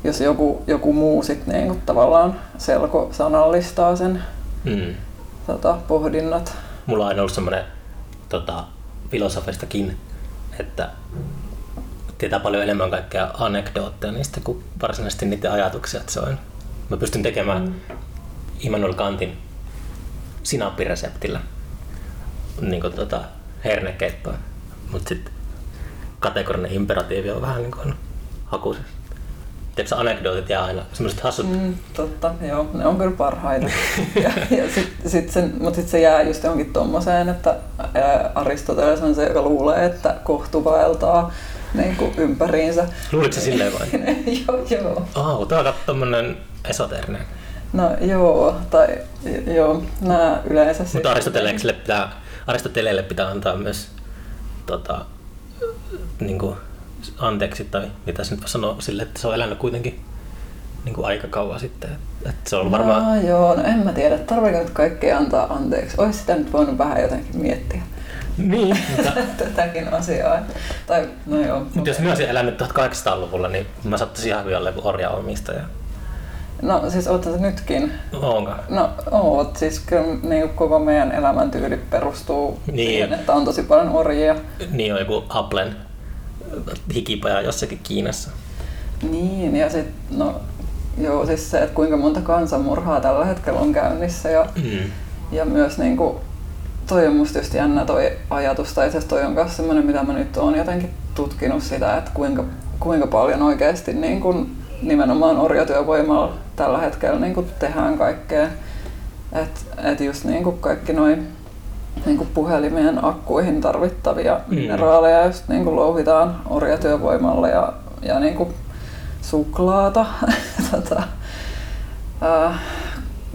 Jos joku, joku muu sitten niin tavallaan selkosanallistaa sen Mm. tota, pohdinnat. Mulla on aina ollut semmoinen tota, filosofistakin, että tietää paljon enemmän kaikkea anekdootteja niistä kuin varsinaisesti niiden ajatuksia. Että se on. Mä pystyn tekemään mm. Immanuel Kantin sinappireseptillä niin kuin, tota, hernekeittoa, mutta sitten kategorinen imperatiivi on vähän niin kuin hakusessa. Tiedätkö, anekdootit jää aina semmoiset hassut Mm, totta, joo, ne on kyllä parhaita. ja, ja sit, sit sen, mutta sitten se jää just johonkin tommoseen, että ää, Aristoteles on se, joka luulee, että kohtu vaeltaa niin kuin ympäriinsä. Luuliko se silleen vai? joo, joo. Oh, tämä on tommonen esoteerinen. No joo, tai joo, nämä yleensä Mutta Aristoteleelle pitää, Aristoteleelle pitää antaa myös tota, niin kuin, anteeksi, tai mitä se nyt voi sanoa sille, että se on elänyt kuitenkin niin kuin aika kauan sitten. Että se on varmaan... No joo, no en mä tiedä, tarviiko nyt kaikkea antaa anteeksi. Olisi sitä nyt voinut vähän jotenkin miettiä. Niin, mutta, Tätäkin asiaa. Tai, no joo. mutta jos mä olisin elänyt 1800-luvulla, niin mä saattaisin ihan hyvin olla orjaomistaja. No siis oot nytkin. Onko? No oot, siis kyllä niin koko meidän elämäntyyli perustuu Niin. siihen, että on tosi paljon orjia. Niin on joku Applen hikipaja jossakin Kiinassa. Niin, ja sit, no joo, siis se, että kuinka monta kansanmurhaa tällä hetkellä on käynnissä ja, Mm. ja myös niin kuin, toi on musta just jännä toi ajatus, tai itse asiassa toi on myös semmoinen, mitä mä nyt oon jotenkin tutkinut sitä, että kuinka, kuinka paljon oikeasti niin kuin, nimenomaan orjatyövoimalla tällä hetkellä niin kuin tehdään kaikkea. Että et just niin kuin kaikki noin niin kuin puhelimien akkuihin tarvittavia Mm. mineraaleja just niin kuin louhitaan orjatyövoimalla ja, ja niin kuin suklaata. tota, äh,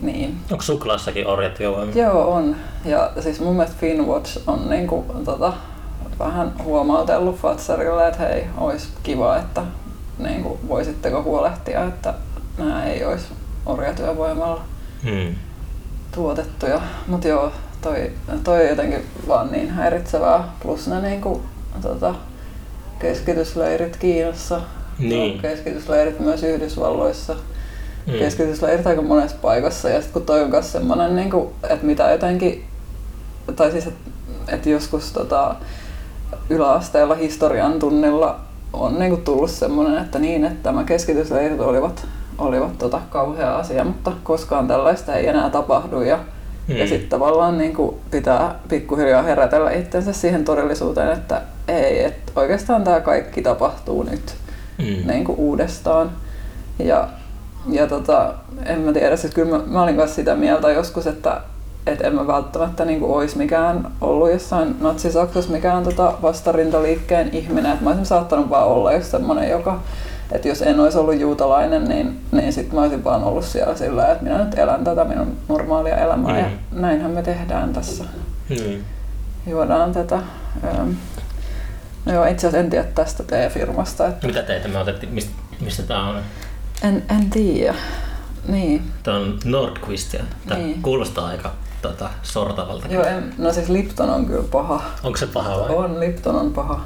niin. Onko suklaassakin orjatyövoima? Joo, on. Ja siis mun mielestä Finwatch on niinku, tota, vähän huomautellut Fatserille, että hei, olisi kiva, että niinku, voisitteko huolehtia, että nämä ei olisi orjatyövoimalla Mm. tuotettuja. Mutta joo, toi, toi jotenkin vaan niin häiritsevää. Plus ne niinku, tota, keskitysleirit Kiinassa, Niin. no, keskitysleirit myös Yhdysvalloissa Mm. keskitysleirit aika monessa paikassa ja sitten kun toi on myös semmoinen, niin että mitä jotenkin, tai siis että et joskus tota, yläasteella historian tunnilla on niin kuin tullut semmoinen, että niin, että tämä keskitysleirit olivat, olivat tota, kauhea asia, mutta koskaan tällaista ei enää tapahdu ja, Mm. ja sitten tavallaan niin kuin pitää pikkuhiljaa herätellä itsensä siihen todellisuuteen, että ei, että oikeastaan tämä kaikki tapahtuu nyt Mm. niin kuin uudestaan. Ja, ja tota, en mä tiedä, siis kyllä mä, mä olin kanssa sitä mieltä joskus, että et en mä välttämättä niin kuin olisi mikään ollut jossain natsi-Saksassa mikään tota vastarintaliikkeen ihminen. Et mä olisin saattanut vaan olla jos semmoinen, joka, että jos en olisi ollut juutalainen, niin, niin sitten mä olisin vaan ollut siellä sillä, että minä nyt elän tätä minun normaalia elämää. Mm. Ja näinhän me tehdään tässä. Mm. Juodaan tätä. ähm, No joo, itse asiassa en tiedä tästä teidän firmasta. Että Mitä teitä me otettiin? Mistä, mistä tää on? en, en tiedä. Niin. Tää on Nordquistia. Tää Niin. kuulostaa aika tota, sortavalta. Joo, en, no siis Lipton on kyllä paha. Onko se paha vai? On, Lipton on paha.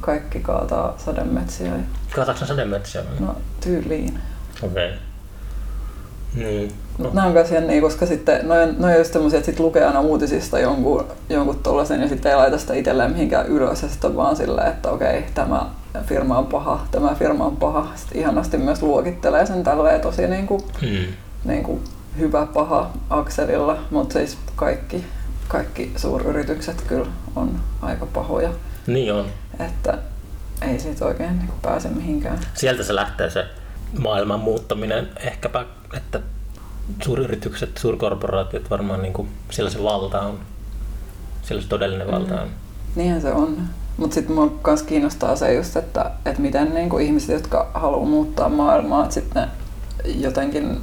Kaikki kaataa sademetsiä. ne sademetsiä? No tyyliin. Okei. Okay. Niin. No. Nämä on myös jänniä, koska sitten noi on, noi on just semmoisia, että sit lukee aina uutisista jonkun, jonkun tollasen ja sitten ei laita sitä itselleen mihinkään ylös ja sitten vaan silleen, että okei, tämä firma on paha, tämä firma on paha. Sitten ihanasti myös luokittelee sen tälleen tosi niin kuin, Hmm. niin kuin hyvä paha akselilla, mutta siis kaikki, kaikki suuryritykset kyllä on aika pahoja, Niin on. Että ei siitä oikein niin kuin pääse mihinkään. Sieltä se lähtee se maailman muuttaminen ehkäpä, että suuryritykset, suurkorporaatiot varmaan niin kuin, siellä se valta on. Siellä se todellinen valta on. Niinhän se on. Mutta sitten mua myös kiinnostaa se just, että, että miten niinku ihmiset, jotka haluaa muuttaa maailmaa, että sitten jotenkin,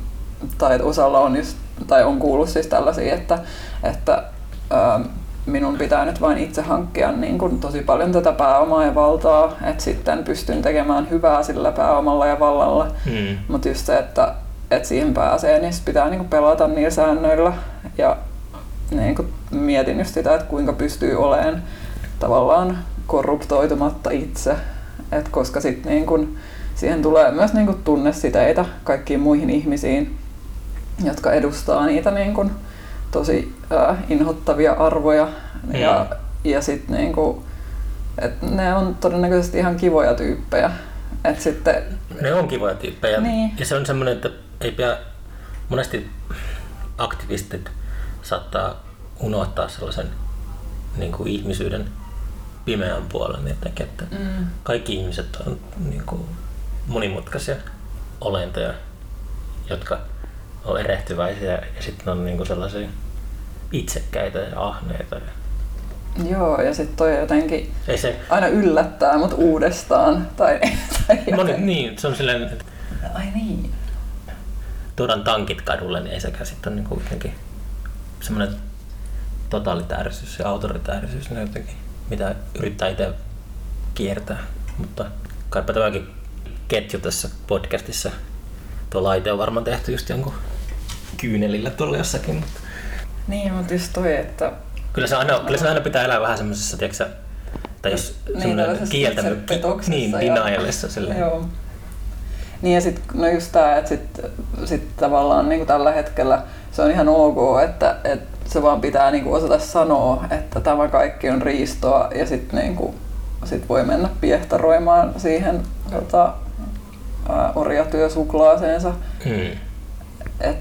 tai että osalla on just, tai on kuullut siis tällaisia, että, että ää, minun pitää nyt vain itse hankkia niin kuin tosi paljon tätä pääomaa ja valtaa, että sitten pystyn tekemään hyvää sillä pääomalla ja vallalla. Hmm. Mutta just se, että, että siihen pääsee, niin pitää niinku pelata niillä säännöillä. Ja niinku mietin just sitä, että kuinka pystyy olemaan tavallaan korruptoitumatta itse. Et koska sit niinku, siihen tulee myös niinku tunnesiteitä kaikkiin muihin ihmisiin, jotka edustaa niitä niinku tosi äh, inhottavia arvoja. Ja, ja sit niinku, et ne on todennäköisesti ihan kivoja tyyppejä. Et sitten Ne on kivoja tyyppejä. Niin. Ja se on semmoinen, että ei pidä, monesti aktivistit saattaa unohtaa sellaisen niin kuin ihmisyyden pimeän puolen jotenkin, että Mm. kaikki ihmiset on niin kuin monimutkaisia olentoja, jotka on erehtyväisiä ja sitten on niin kuin sellaisia itsekkäitä ja ahneita. Joo, ja sitten toi jotenkin ei se, aina yllättää mut uudestaan. Tai, tai moni, joten- niin, se on silleen, että Ai niin. tuodaan tankit kadulle, niin ei sekään sitten ole niin jotenkin semmoinen totalitäärisyys ja autoritäärisyys, ne jotenkin, mitä yrittää itse kiertää. Mutta kaipa tämäkin ketju tässä podcastissa. Tuo laite on varmaan tehty just jonkun kyynelillä tuolla jossakin. Mutta Niin, mutta just toi, että kyllä, se aina, kyllä se aina pitää elää vähän semmoisessa, tiedätkö, tai jos Niin, itsepetoksessa niin, ja- denialissa silleen. Joo. Niin ja sitten no just tää, että sit, sit tavallaan niinku tällä hetkellä se on ihan ok, että, että se vaan pitää niinku osata sanoa, että tämä kaikki on riistoa ja sitten niinku, sit voi mennä piehtaroimaan siihen tota, orjatyösuklaaseensa. Hmm. Et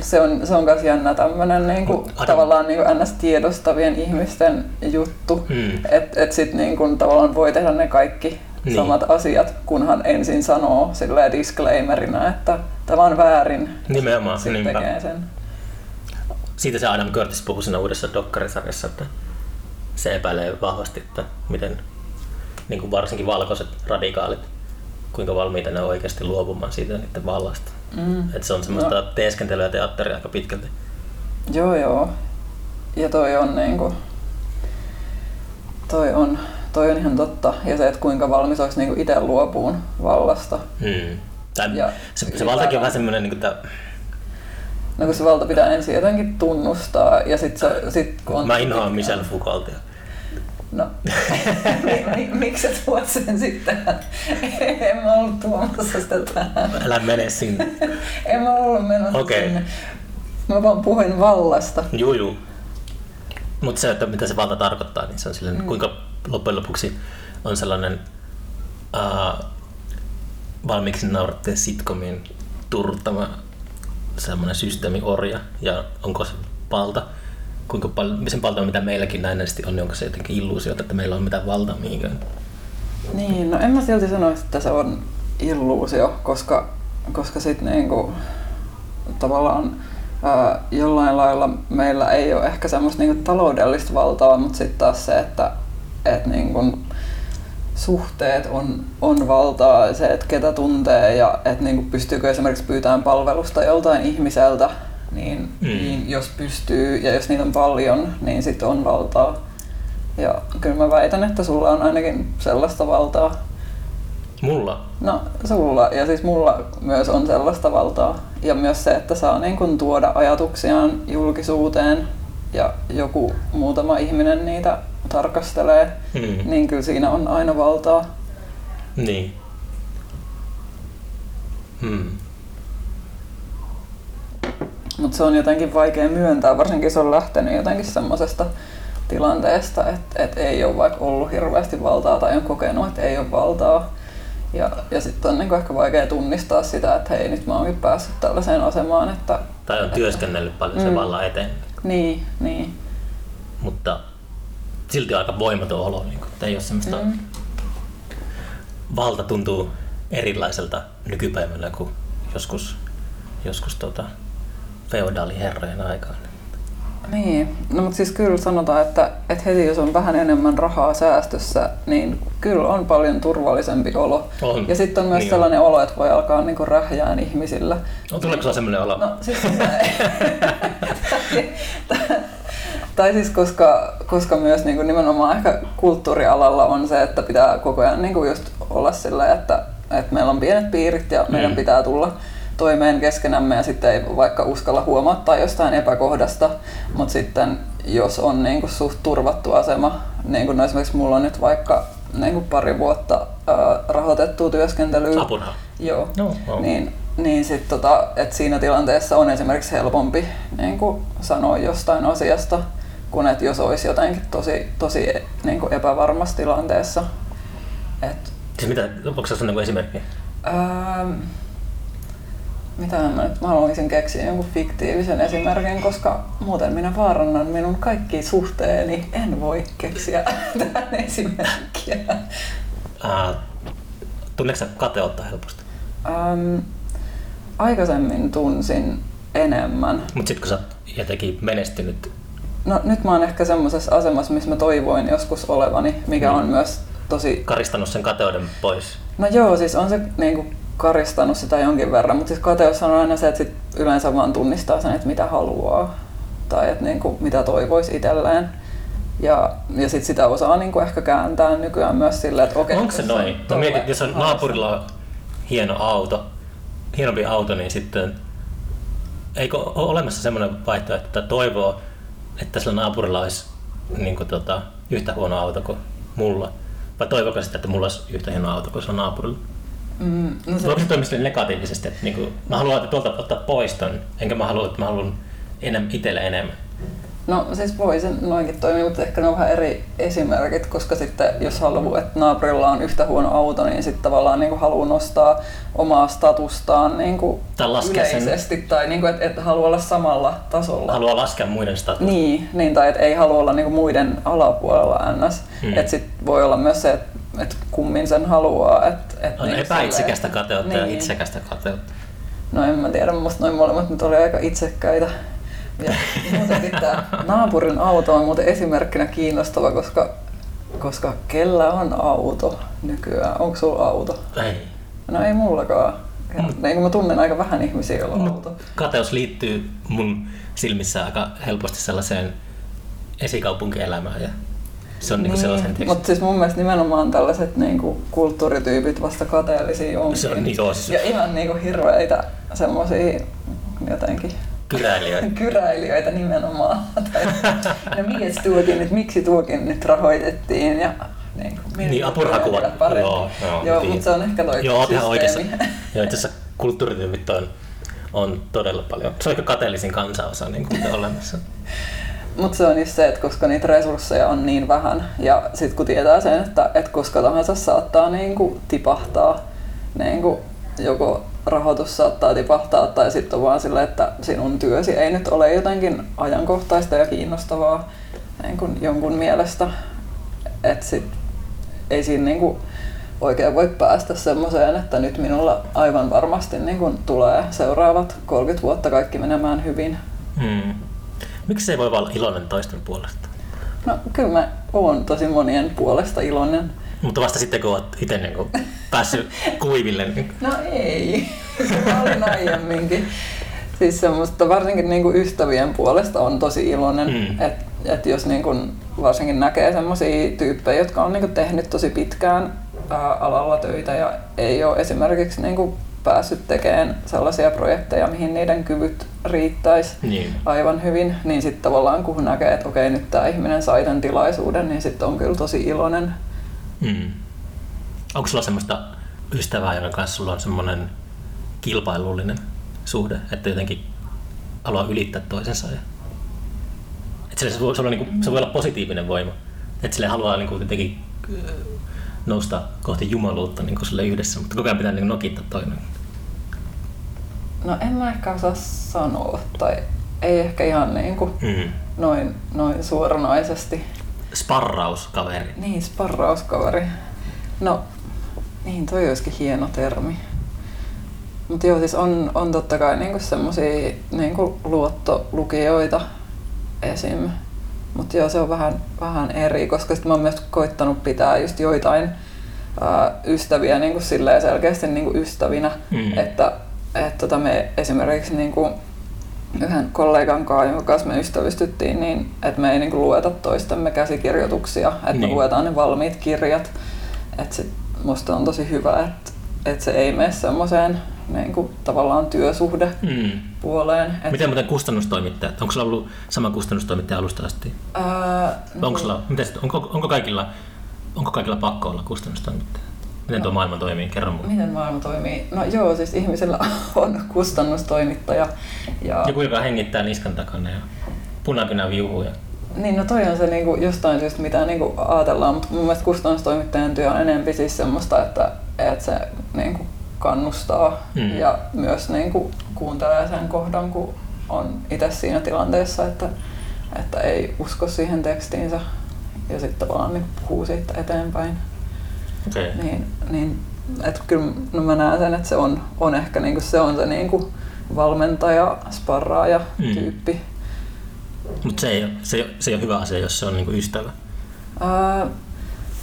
se on, se on myös jännä tämmöinen niinku, tavallaan niinku ns. tiedostavien ihmisten juttu. Hmm. Että et sitten niinku, tavallaan voi tehdä ne kaikki Niin. samat asiat, kunhan ensin sanoo silleen disclaimerina, että tämä on väärin. Nimenomaan, Sitten niinpä. tekee sen. Siitä se Adam Curtis puhui siinä uudessa dokkarisarjassa, että se epäilee vahvasti, että miten niin kuin varsinkin valkoiset radikaalit, kuinka valmiita ne on oikeasti luopumaan siitä niiden vallasta. Mm. Että se on semmoista no. teeskentelyä teatteria aika pitkälti. Joo, joo. Ja toi on niinku, toi on, toi on ihan totta. Ja se, että kuinka valmis olisi niinku itse luopuun vallasta. Hmm. Tai Ja se, se valtakin on vähän semmoinen, niin kuin, että No kun se valta pitää ensin jotenkin tunnustaa ja sit, se, sit kun on... mä inhoan Michel Foucaultia. No, mi, mi, miksi sä tuot sen sitten? en mä ollut tuomassa sitä tähän. Älä mene sinne. En mä ollut menossa Okei. sinne. Mä vaan puhuin vallasta. Juu, juu. Mutta se, että mitä se valta tarkoittaa, niin se on silleen, mm. kuinka loppujen lopuksi on sellainen uh, valmiiksi nauratteen sitcomin turruttama semmoinen systeemiorja ja onko se valta, kuinka paljon, sen valta mitä meilläkin näennäisesti on, niin onko se jotenkin illuusiota, että meillä on mitään valtaa mihinkään. Niin, no en mä silti sanoisi, että se on illuusio, koska, koska sit niinku, tavallaan ää, jollain lailla meillä ei ole ehkä semmoista niinku taloudellista valtaa, mutta sitten taas se, että et niinku, suhteet on, on valtaa, se, että ketä tuntee ja että niinku, pystyykö esimerkiksi pyytämään palvelusta joltain ihmiseltä, niin, Mm. mm. niin jos pystyy ja jos niitä on paljon, niin sitten on valtaa. Ja kyllä mä väitän, että sulla on ainakin sellaista valtaa. Mulla? No sulla ja siis mulla myös on sellaista valtaa. Ja myös se, että saa niin kun tuoda ajatuksiaan julkisuuteen ja joku muutama ihminen niitä tarkastelee, Hmm. niin kyllä siinä on aina valtaa. Niin. Hmm. Mutta se on jotenkin vaikea myöntää, varsinkin se on lähtenyt jotenkin semmoisesta tilanteesta, että et ei ole vaikka ollut hirveästi valtaa tai on kokenut, että ei ole valtaa. Ja, ja sitten on niinku ehkä vaikea tunnistaa sitä, että hei nyt mä oonkin päässyt tällaiseen asemaan. Että, Tai on työskennellyt paljon sen Mm. vallan eteen. niin, niin. Mutta silti on aika voimaton olo. Niin kuin, että ei ole semmoista... Mm. Valta tuntuu erilaiselta nykypäivänä kuin joskus, joskus tota, feodaaliherrojen aikaan. Niin, no mutta siis kyllä sanotaan, että, että heti jos on vähän enemmän rahaa säästössä, niin kyllä on paljon turvallisempi olo. On. Ja sitten on myös Niin sellainen olo, että voi alkaa niinku rähjään ihmisillä. On, tuleeko sulla semmoinen olo? No siis tai, tai siis koska, koska myös niin kuin nimenomaan ehkä kulttuurialalla on se, että pitää koko ajan niin kuin just olla sillä, että, että meillä on pienet piirit ja meidän Mm. pitää tulla toimeen keskenämme ja sitten ei vaikka uskalla huomauttaa jostain epäkohdasta, mutta sitten jos on niin kuin suht turvattu asema, niin kuin no esimerkiksi mulla on nyt vaikka niin kuin pari vuotta ää, rahoitettua työskentelyä, Apuraha. Joo. No, no. Niin, niin sit tota, et siinä tilanteessa on esimerkiksi helpompi niin kuin sanoa jostain asiasta, kuin että jos olisi jotenkin tosi, tosi niin kuin epävarmassa tilanteessa. Et, Siis mitä, onko se niin esimerkki? ähm, mitä mä nyt, mä haluaisin keksiä jonkun fiktiivisen esimerkin, koska muuten minä vaarannan minun kaikki suhteeni. En voi keksiä tähän esimerkkiä. Ää, tunneeko sä kateutta helposti? Ähm, aikaisemmin tunsin enemmän. Mutta sitten kun sä oot jotenkin menestynyt, No nyt mä oon ehkä semmoisessa asemassa, missä mä toivoin joskus olevani, mikä Mm. on myös tosi... karistanut sen kateuden pois. No joo, siis on se niinku karistanut sitä jonkin verran, mutta siis kateus on aina se, että sit yleensä vaan tunnistaa sen, että mitä haluaa tai että niinku, mitä toivoisi itselleen. Ja, ja sit sitä osaa niinku ehkä kääntää nykyään myös silleen, että okei. Onko se on noin? No tolle mietit, jos on naapurilla on hieno auto, hienompi auto, niin sitten eikö ole olemassa semmoinen vaihtoehto, että toivoo, että sillä naapurilla olisi niin kuin, tota, yhtä huono auto kuin mulla? Vai toivoko sitä, että mulla olisi yhtä hieno auto kuin sillä naapurilla? Mm, no se, Voiko se toimia negatiivisesti, että niin kuin, mä haluan että tuolta ottaa pois ton, enkä mä halua, että mä haluan enem, itselle enemmän. No siis voi se noinkin toimia, mutta ehkä ne on vähän eri esimerkit, koska sitten jos haluaa, että naapurilla on yhtä huono auto, niin sitten tavallaan niin haluaa nostaa omaa statustaan niin kuin Tai laskea sen- yleisesti, tai niin kuin, että, että haluaa olla samalla tasolla. Haluaa laskea muiden statusta. Niin, niin, tai että ei halua olla niin kuin muiden alapuolella ns. Hmm. Mm. Että sit voi olla myös se, että, että kummin sen haluaa. Että, että On niin epäitsekästä silleen- kateutta ja niin. itsekästä kateutta. No en mä tiedä, musta noin molemmat nyt oli aika itsekkäitä. Ja muutenkin tämä naapurin auto on muuten esimerkkinä kiinnostava, koska, koska kellä on auto nykyään? Onko sulla auto? Ei. No ei mullakaan. Ja, Mm. niin mä tunnen aika vähän ihmisiä, joilla on auto. Kateus liittyy mun silmissä aika helposti sellaiseen esikaupunkielämään ja se on niin. sellaisen teksti. Mutta siis mun mielestä nimenomaan tällaiset niinku kulttuurityypit vasta kateellisia onkin. Se on niin, joo, siis Ja ihan niinku hirveitä semmosia jotenkin kyräilijöitä. kyräilijöitä nimenomaan. Tai, no mies tuokin nyt, miksi tuokin nyt rahoitettiin ja niin, kuin, Niin, apurahakuva. vielä parempi. Joo, joo, joo niin. mutta se on ehkä toi Joo, ihan oikeassa. Joo, itse asiassa kulttuurityypit on, on todella paljon. Se on ehkä kateellisin kansanosa niin kuin olemassa. Mutta se on just se, että koska niitä resursseja on niin vähän ja sitten kun tietää sen, että, että koska tahansa saattaa niinku tipahtaa, niinku joko rahoitus saattaa tipahtaa tai sitten on vaan sille, että sinun työsi ei nyt ole jotenkin ajankohtaista ja kiinnostavaa niin kuin jonkun mielestä, että sit ei siinä niinku oikein voi päästä semmoiseen, että nyt minulla aivan varmasti niin kun tulee seuraavat 30 vuotta kaikki menemään hyvin. Hmm. Miksi se ei voi olla iloinen toisten puolesta? No kyllä mä oon tosi monien puolesta iloinen. Mutta vasta sitten, kun olet itse niin kuin päässyt kuiville. Niin... No ei, mä olin aiemminkin. Siis semmoista varsinkin niinku ystävien puolesta on tosi iloinen, Mm. että et jos niinku varsinkin näkee semmoisia tyyppejä, jotka on niinku tehnyt tosi pitkään ää, alalla töitä ja ei ole esimerkiksi niinku päässyt tekemään sellaisia projekteja, mihin niiden kyvyt riittäisi Niin. aivan hyvin, niin sitten tavallaan kun näkee, että okei nyt tämä ihminen sai tämän tilaisuuden, niin sitten on kyllä tosi iloinen. Hmm. Onko sulla semmoista ystävää, jonka kanssa sulla on semmoinen kilpailullinen suhde, että jotenkin haluaa ylittää toisensa. Ja... Et sille se, voi, se, voi, se voi olla positiivinen voima. Että sille haluaa niin kuin, jotenkin nousta kohti jumaluutta niin sille yhdessä, mutta koko ajan pitää niin nokittaa toinen. No en mä ehkä osaa sanoa, tai ei ehkä ihan niin kuin Mm. noin, noin suoranaisesti. Sparrauskaveri. Niin, sparrauskaveri. No, niin toi olisikin hieno termi. Mutta joo, siis on, on totta kai niinku semmosia niinku luottolukijoita esim. Mutta joo, se on vähän, vähän eri, koska sit mä oon myös koittanut pitää just joitain ää, ystäviä niinku silleen selkeästi niinku ystävinä, Mm. että, että tota me esimerkiksi niinku yhden kollegan kanssa, jonka kanssa me ystävystyttiin, niin että me ei niinku lueta toistemme käsikirjoituksia, että Niin. me luetaan ne valmiit kirjat. Että musta on tosi hyvä, että, että se ei mene semmoiseen niinku, tavallaan työsuhde Mm. puoleen. Et, Miten muuten kustannustoimittajat? Onko sulla ollut sama kustannustoimittaja alusta asti? ää, Vai Onko, sulla, miten, se- onko, onko, kaikilla, onko kaikilla pakko olla kustannustoimittaja? Miten tuo maailma toimii? Kerro mulle. Miten maailma toimii? No joo, siis ihmisellä on kustannustoimittaja. Ja, Joku, joka hengittää niskan takana ja punakynä viuhuu. Ja... Niin, no toi on se niinku, jostain syystä, mitä niinku ajatellaan, mutta mun mielestä kustannustoimittajan työ on enemmän siis semmoista, että, että se niinku kannustaa Mm. ja myös niinku kuuntelee sen kohdan, kun on itse siinä tilanteessa, että, että ei usko siihen tekstiinsä ja sitten tavallaan niin puhuu siitä eteenpäin. Okay. Niin, niin että kyllä no mä näen sen, että se on, on ehkä niinku, se on se niinku valmentaja, sparraaja Mm. tyyppi. Mutta se ei, ole, se, ei ole, se ei ole hyvä asia, jos se on niinku ystävä. Ää,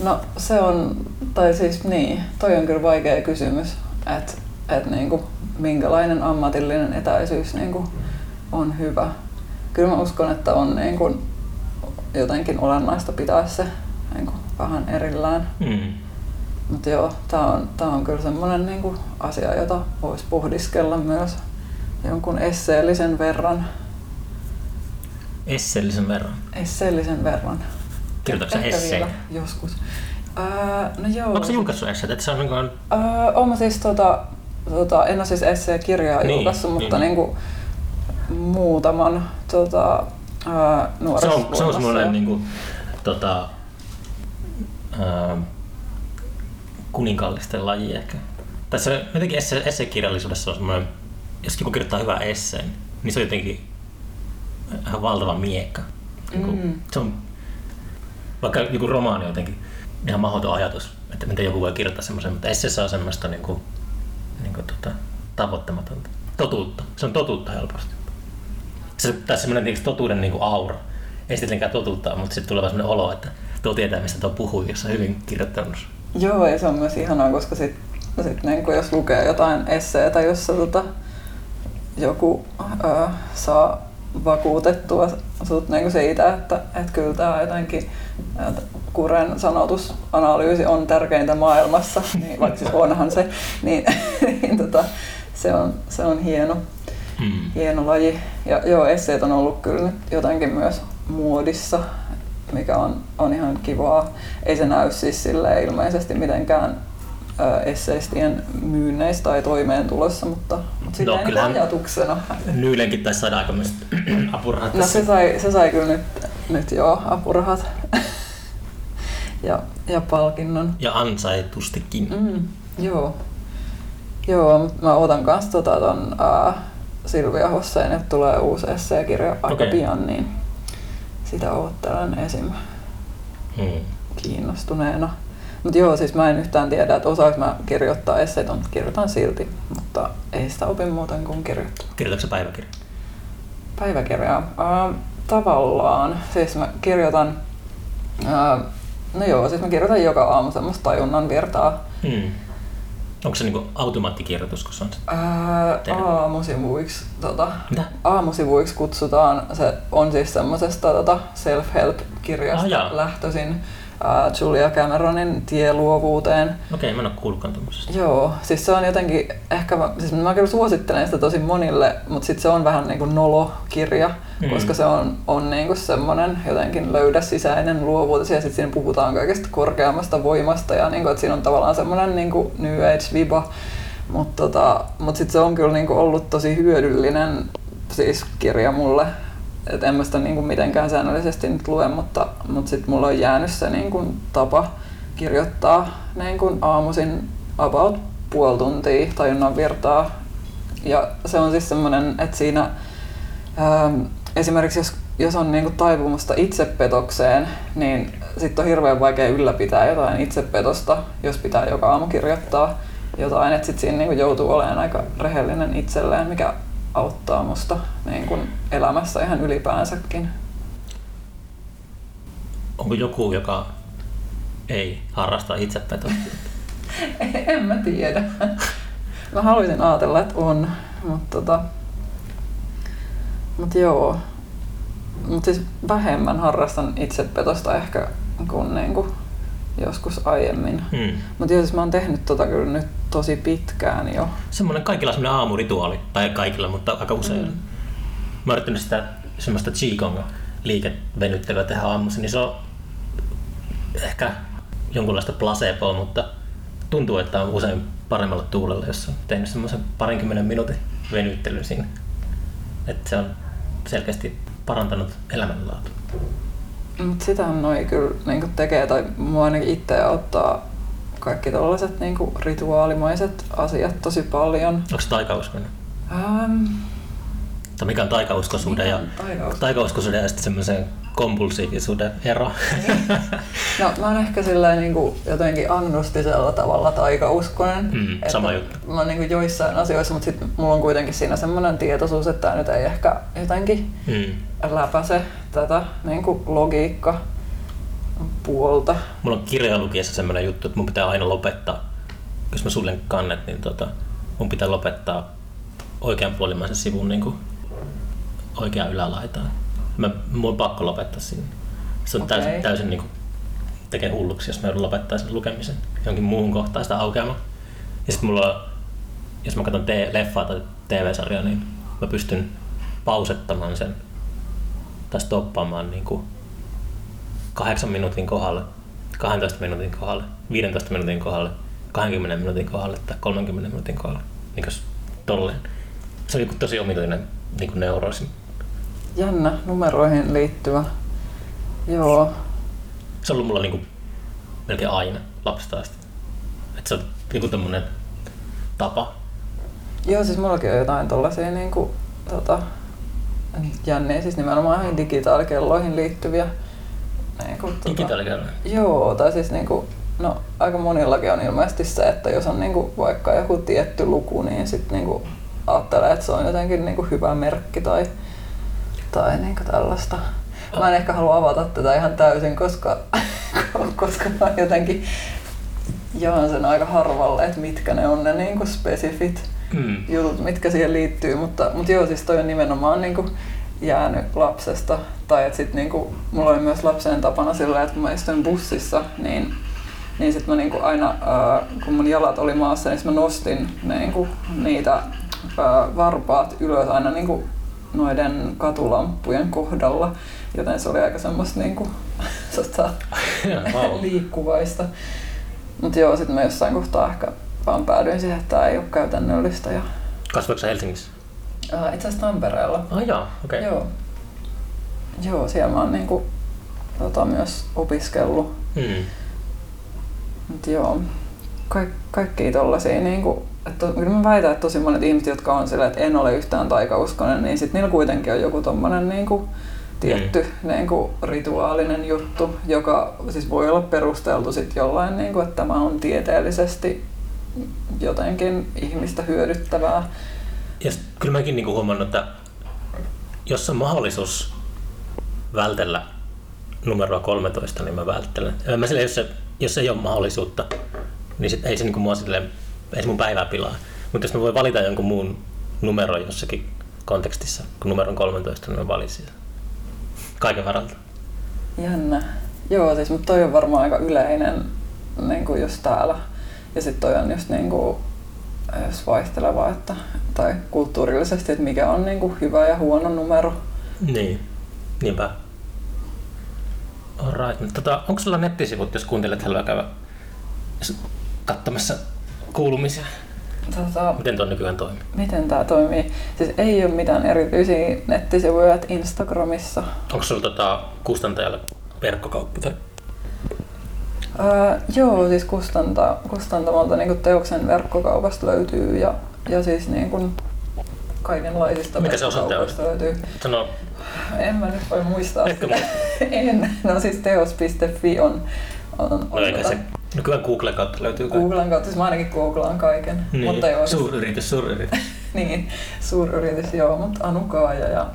no se on, tai siis niin, toi on kyllä vaikea kysymys, että et niinku, minkälainen ammatillinen etäisyys niinku, on hyvä. Kyllä mä uskon, että on niinku, jotenkin olennaista pitää se niinku, vähän erillään. Mm. Mutta joo, tää on, tää on kyllä semmoinen niinku, asia, jota voisi pohdiskella myös jonkun esseellisen verran. Esseellisen verran. Esseellisen verran. Kirjoitatko sä vielä Joskus. Ää, no joo. Onko se julkaissut esseitä? Että se on niinku... Öö, oon mä siis tota, tota, en ole siis esseekirjaa Niin, niin, julkaissut, mutta niin. niin. Niinku, muutaman tota, öö, Se nuoressa on, se on semmoinen ja- niinku, tota, ää, kuninkallisten laji ehkä. Tässä jotenkin esse, essekirjallisuudessa on semmoinen, jos joku kirjoittaa hyvän esseen, niin se on jotenkin ihan valtava miekka. Niinku, Mm. Se on, vaikka joku romaani jotenkin ihan mahdoton ajatus, että miten joku voi kirjoittaa semmoisen, mutta esseessä on semmoista niinku, niinku tota, tavoittamatonta. Totuutta. Se on totuutta helposti. Se tässä semmoinen tietysti totuuden niinku aura. Ei sitten tietenkään totuutta, mutta sitten tulee semmoinen olo, että tuo tietää, mistä tuo puhuu, jos on hyvin kirjoittanut. Joo, ja se on myös ihanaa, koska sit, sit niin jos lukee jotain esseetä, jossa tota, joku öö, saa vakuutettua sut niin siitä, että et kyllä tämä jotenkin että Kuren sanotusanalyysi on tärkeintä maailmassa, niin vaikka siis onhan se, niin, niin tota, se, on, se on hieno, Mm. hieno laji. Ja joo, esseet on ollut kyllä nyt jotenkin myös muodissa, mikä on, on ihan kivaa. Ei se näy siis sille ilmeisesti mitenkään esseistien myynneissä tai toimeentulossa, mutta, mutta silleen niin kyllähän- ajatuksena. Nyylenkin taisi saada aikamoiset apurahat No se sai, se sai kyllä nyt, nyt joo apurahat ja, ja palkinnon. Ja ansaitustikin. Mm, joo. Joo, mut mä otan kanssa tota ton ää, Silvia Hosseen, että tulee uusi esseekirja aika Okei. pian, niin sitä oottelen esim. Mm. kiinnostuneena. Mutta joo, siis mä en yhtään tiedä, että osaanko mä kirjoittaa esseitä, mutta kirjoitan silti. Mutta ei sitä opi muuten kuin kirjoittaa. Kirjoitatko sä päiväkirja? Päiväkirjaa. Ää, tavallaan. Siis mä kirjoitan, ää, no joo, siis mä kirjoitan joka aamu semmoista tajunnan virtaa. Mm. Onko se niinku automaattikirjoitus, kun se on se? Terve. aamusivuiksi, tota, Mitä? aamusivuiksi kutsutaan, se on siis semmoisesta tota self-help-kirjasta Ah, lähtöisin ää, Julia Cameronin tie luovuuteen. Okei, mä en ole kuullutkaan. Joo, siis se on jotenkin, ehkä mä, siis mä kyllä suosittelen sitä tosi monille, mutta sitten se on vähän niin kuin nolokirja, Mm. Mm. koska se on, on niin kuin semmoinen jotenkin löydä sisäinen luovuutesi ja sitten siinä puhutaan kaikesta korkeammasta voimasta ja niin kuin, että siinä on tavallaan semmoinen niin kuin New Age-viba, mutta tota, mut sitten se on kyllä niin kuin ollut tosi hyödyllinen siis kirja mulle. Et en mä sitä niin kuin mitenkään säännöllisesti nyt lue, mutta, mutta sitten mulla on jäänyt se niin kuin tapa kirjoittaa niin kuin aamuisin about puoli tuntia tajunnan virtaa. Ja se on siis semmoinen, että siinä ää, esimerkiksi jos, jos on niin kuin taipumusta itsepetokseen, niin sitten on hirveän vaikea ylläpitää jotain itsepetosta, jos pitää joka aamu kirjoittaa jotain, että sitten siinä niin kuin joutuu olemaan aika rehellinen itselleen, mikä auttaa musta niin kuin elämässä ihan ylipäänsäkin. Onko joku, joka ei harrasta itsepetosta? en mä tiedä. Mä haluaisin ajatella, että on, mutta tota, mut joo. Mutta siis vähemmän harrastan itsepetosta ehkä kuin niinku joskus aiemmin. Hmm. Mutta siis mä oon tehnyt tota kyllä nyt tosi pitkään jo. Semmoinen kaikilla semmoinen aamurituaali, tai kaikilla, mutta aika usein. Hmm. Mä oon sitä semmoista Qigong liikevenyttelyä tehdä aamussa, niin se on ehkä jonkunlaista placeboa, mutta tuntuu, että on usein paremmalla tuulella, jos on tehnyt semmoisen parinkymmenen minuutin venyttelyn siinä. Että se on selkeästi parantanut elämänlaatua. Mutta sitä noi kyllä niin tekee, tai mua ainakin itse auttaa kaikki tällaiset niin rituaalimaiset asiat tosi paljon. Onko se taikauskoinen? Tai mikä on taikauskoisuuden ja, taikauskoisuuden ja sitten semmoisen kompulsiivisuuden ero? no mä oon ehkä niin kuin jotenkin agnostisella tavalla taikauskoinen. Mm, sama juttu. Mä oon niin joissain asioissa, mutta sitten mulla on kuitenkin siinä semmoinen tietoisuus, että tämä nyt ei ehkä jotenkin mm. läpäise tätä niin kuin logiikka puolta. Mulla on kirjalukiessa semmoinen juttu, että mun pitää aina lopettaa, jos mä suljen kannet, niin tota, mun pitää lopettaa oikeanpuolimaisen sivun niin kuin oikea ylälaitaan. Mä, mun on pakko lopettaa siinä. Se on okay. täysin, täysin niin kuin, tekee hulluksi, jos mä joudun lopettaa sen lukemisen jonkin muuhun kohtaan sitä aukeamaan. Ja sitten mulla on, jos mä katson te- leffaa tai TV-sarjaa, niin mä pystyn pausettamaan sen tai stoppaamaan niin kuin kahdeksan minuutin kohdalle, 12 minuutin kohdalle, 15 minuutin kohdalle, 20 minuutin kohdalle tai 30 minuutin kohdalle. Niin tolleen. Se on tosi omituinen niin kuin neuroosi. Jännä numeroihin liittyvä. Joo. Se on ollut mulla niin kuin, melkein aina lapsesta asti. Että se on niin kuin tämmönen tapa. Joo, siis mullakin on jotain tollasia niin kuin, tota, jänniä, siis nimenomaan digitaalikelloihin liittyviä. Niin kuin, tota, digitaalikelloihin? Joo, tai siis niin kuin, no, aika monillakin on ilmeisesti se, että jos on niin kuin, vaikka joku tietty luku, niin sitten niin kuin, ajattelee, että se on jotenkin niin kuin hyvä merkki tai, tai niin kuin tällaista. Mä en ehkä halua avata tätä ihan täysin, koska, koska mä jotenkin jaan sen aika harvalle, että mitkä ne on ne niin kuin spesifit mm. jutut, mitkä siihen liittyy. Mutta, mutta joo, siis toi on nimenomaan niin kuin jäänyt lapsesta. Tai että sit niin kuin, mulla oli myös lapsen tapana sillä, että kun mä istuin bussissa, niin niin sitten mä niinku aina, äh, kun mun jalat oli maassa, niin mä nostin niinku niitä varpaat ylös aina niin kuin noiden katulamppujen kohdalla, joten se oli aika semmoista niin kuin, sota, liikkuvaista. Mutta joo, sitten mä jossain kohtaa ehkä vaan päädyin siihen, että tämä ei ole käytännöllistä. Ja... Kasvoiko Helsingissä? Uh, itse asiassa Tampereella. Ah joo, okei. Okay. Joo. joo, siellä mä oon niinku, tota, myös opiskellut. Hmm. Mut joo, kaik, kaikkia tollasia niinku, että kyllä mä väitän, että tosi monet ihmiset, jotka on sillä, että en ole yhtään taikauskonen, niin sitten niillä kuitenkin on joku tommonen niin kuin, tietty mm. niin kuin, rituaalinen juttu, joka siis voi olla perusteltu sit jollain, niin kuin, että tämä on tieteellisesti jotenkin ihmistä hyödyttävää. Ja kyllä mäkin niin kuin huomannut, että jos on mahdollisuus vältellä numeroa 13, niin mä välttelen. Mä sille, jos, se, jos ei ole mahdollisuutta, niin sit ei se niin kuin mua silleen ei se mun päivää pilaa. Mutta jos mä voin valita jonkun muun numeron jossakin kontekstissa, kun numero on 13, niin mä valitsin kaiken varalta. Jännä. Joo, siis mutta toi on varmaan aika yleinen niin kuin just täällä. Ja sitten toi on just niin kuin, jos vaihteleva, että, tai kulttuurillisesti, että mikä on niin kuin hyvä ja huono numero. Niin, niinpä. Alright. Tota, onko sulla nettisivut, jos kuuntelet, haluaa käydä katsomassa kuulumisia? tota, Miten tuo nykyään toimii? miten tämä toimii? Siis ei ole mitään erityisiä nettisivuja, että Instagramissa. Onko sulla tota, kustantajalle verkkokauppa? Tai? Öö, joo, siis kustanta, kustantamolta niin teoksen verkkokaupasta löytyy ja, ja siis niin kuin kaikenlaisista Mikä se osoite on? verkkokaupoista löytyy. Sano, En mä nyt voi muistaa Etkö sitä. en. No siis teos.fi on, on no eikä osoite. se, nykyään Googlen kautta löytyy kaikki. Googlan kautta, siis mä ainakin googlaan kaiken. Niin, Mutta joo, siis- suuryritys, suuryritys. niin, suuryritys joo, mutta Anukaaja ja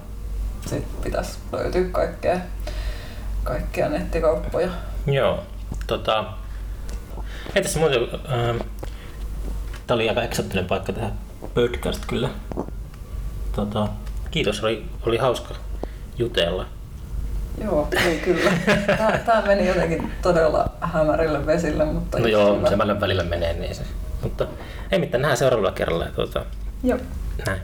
sit pitäisi löytyä kaikkea, kaikkia nettikauppoja. Joo, tota... Ei tässä muuten... Ähm, tää oli aika eksoottinen paikka tehdä podcast kyllä. Tota, kiitos, oli, oli hauska jutella. Joo, ei kyllä. Tää, tää meni jotenkin todella hämärille vesille, mutta No joo, hyvä. se välillä menee niin se. Mutta ei mitään, nähdään seuraavalla kerralla. Tuota, Joo. näin.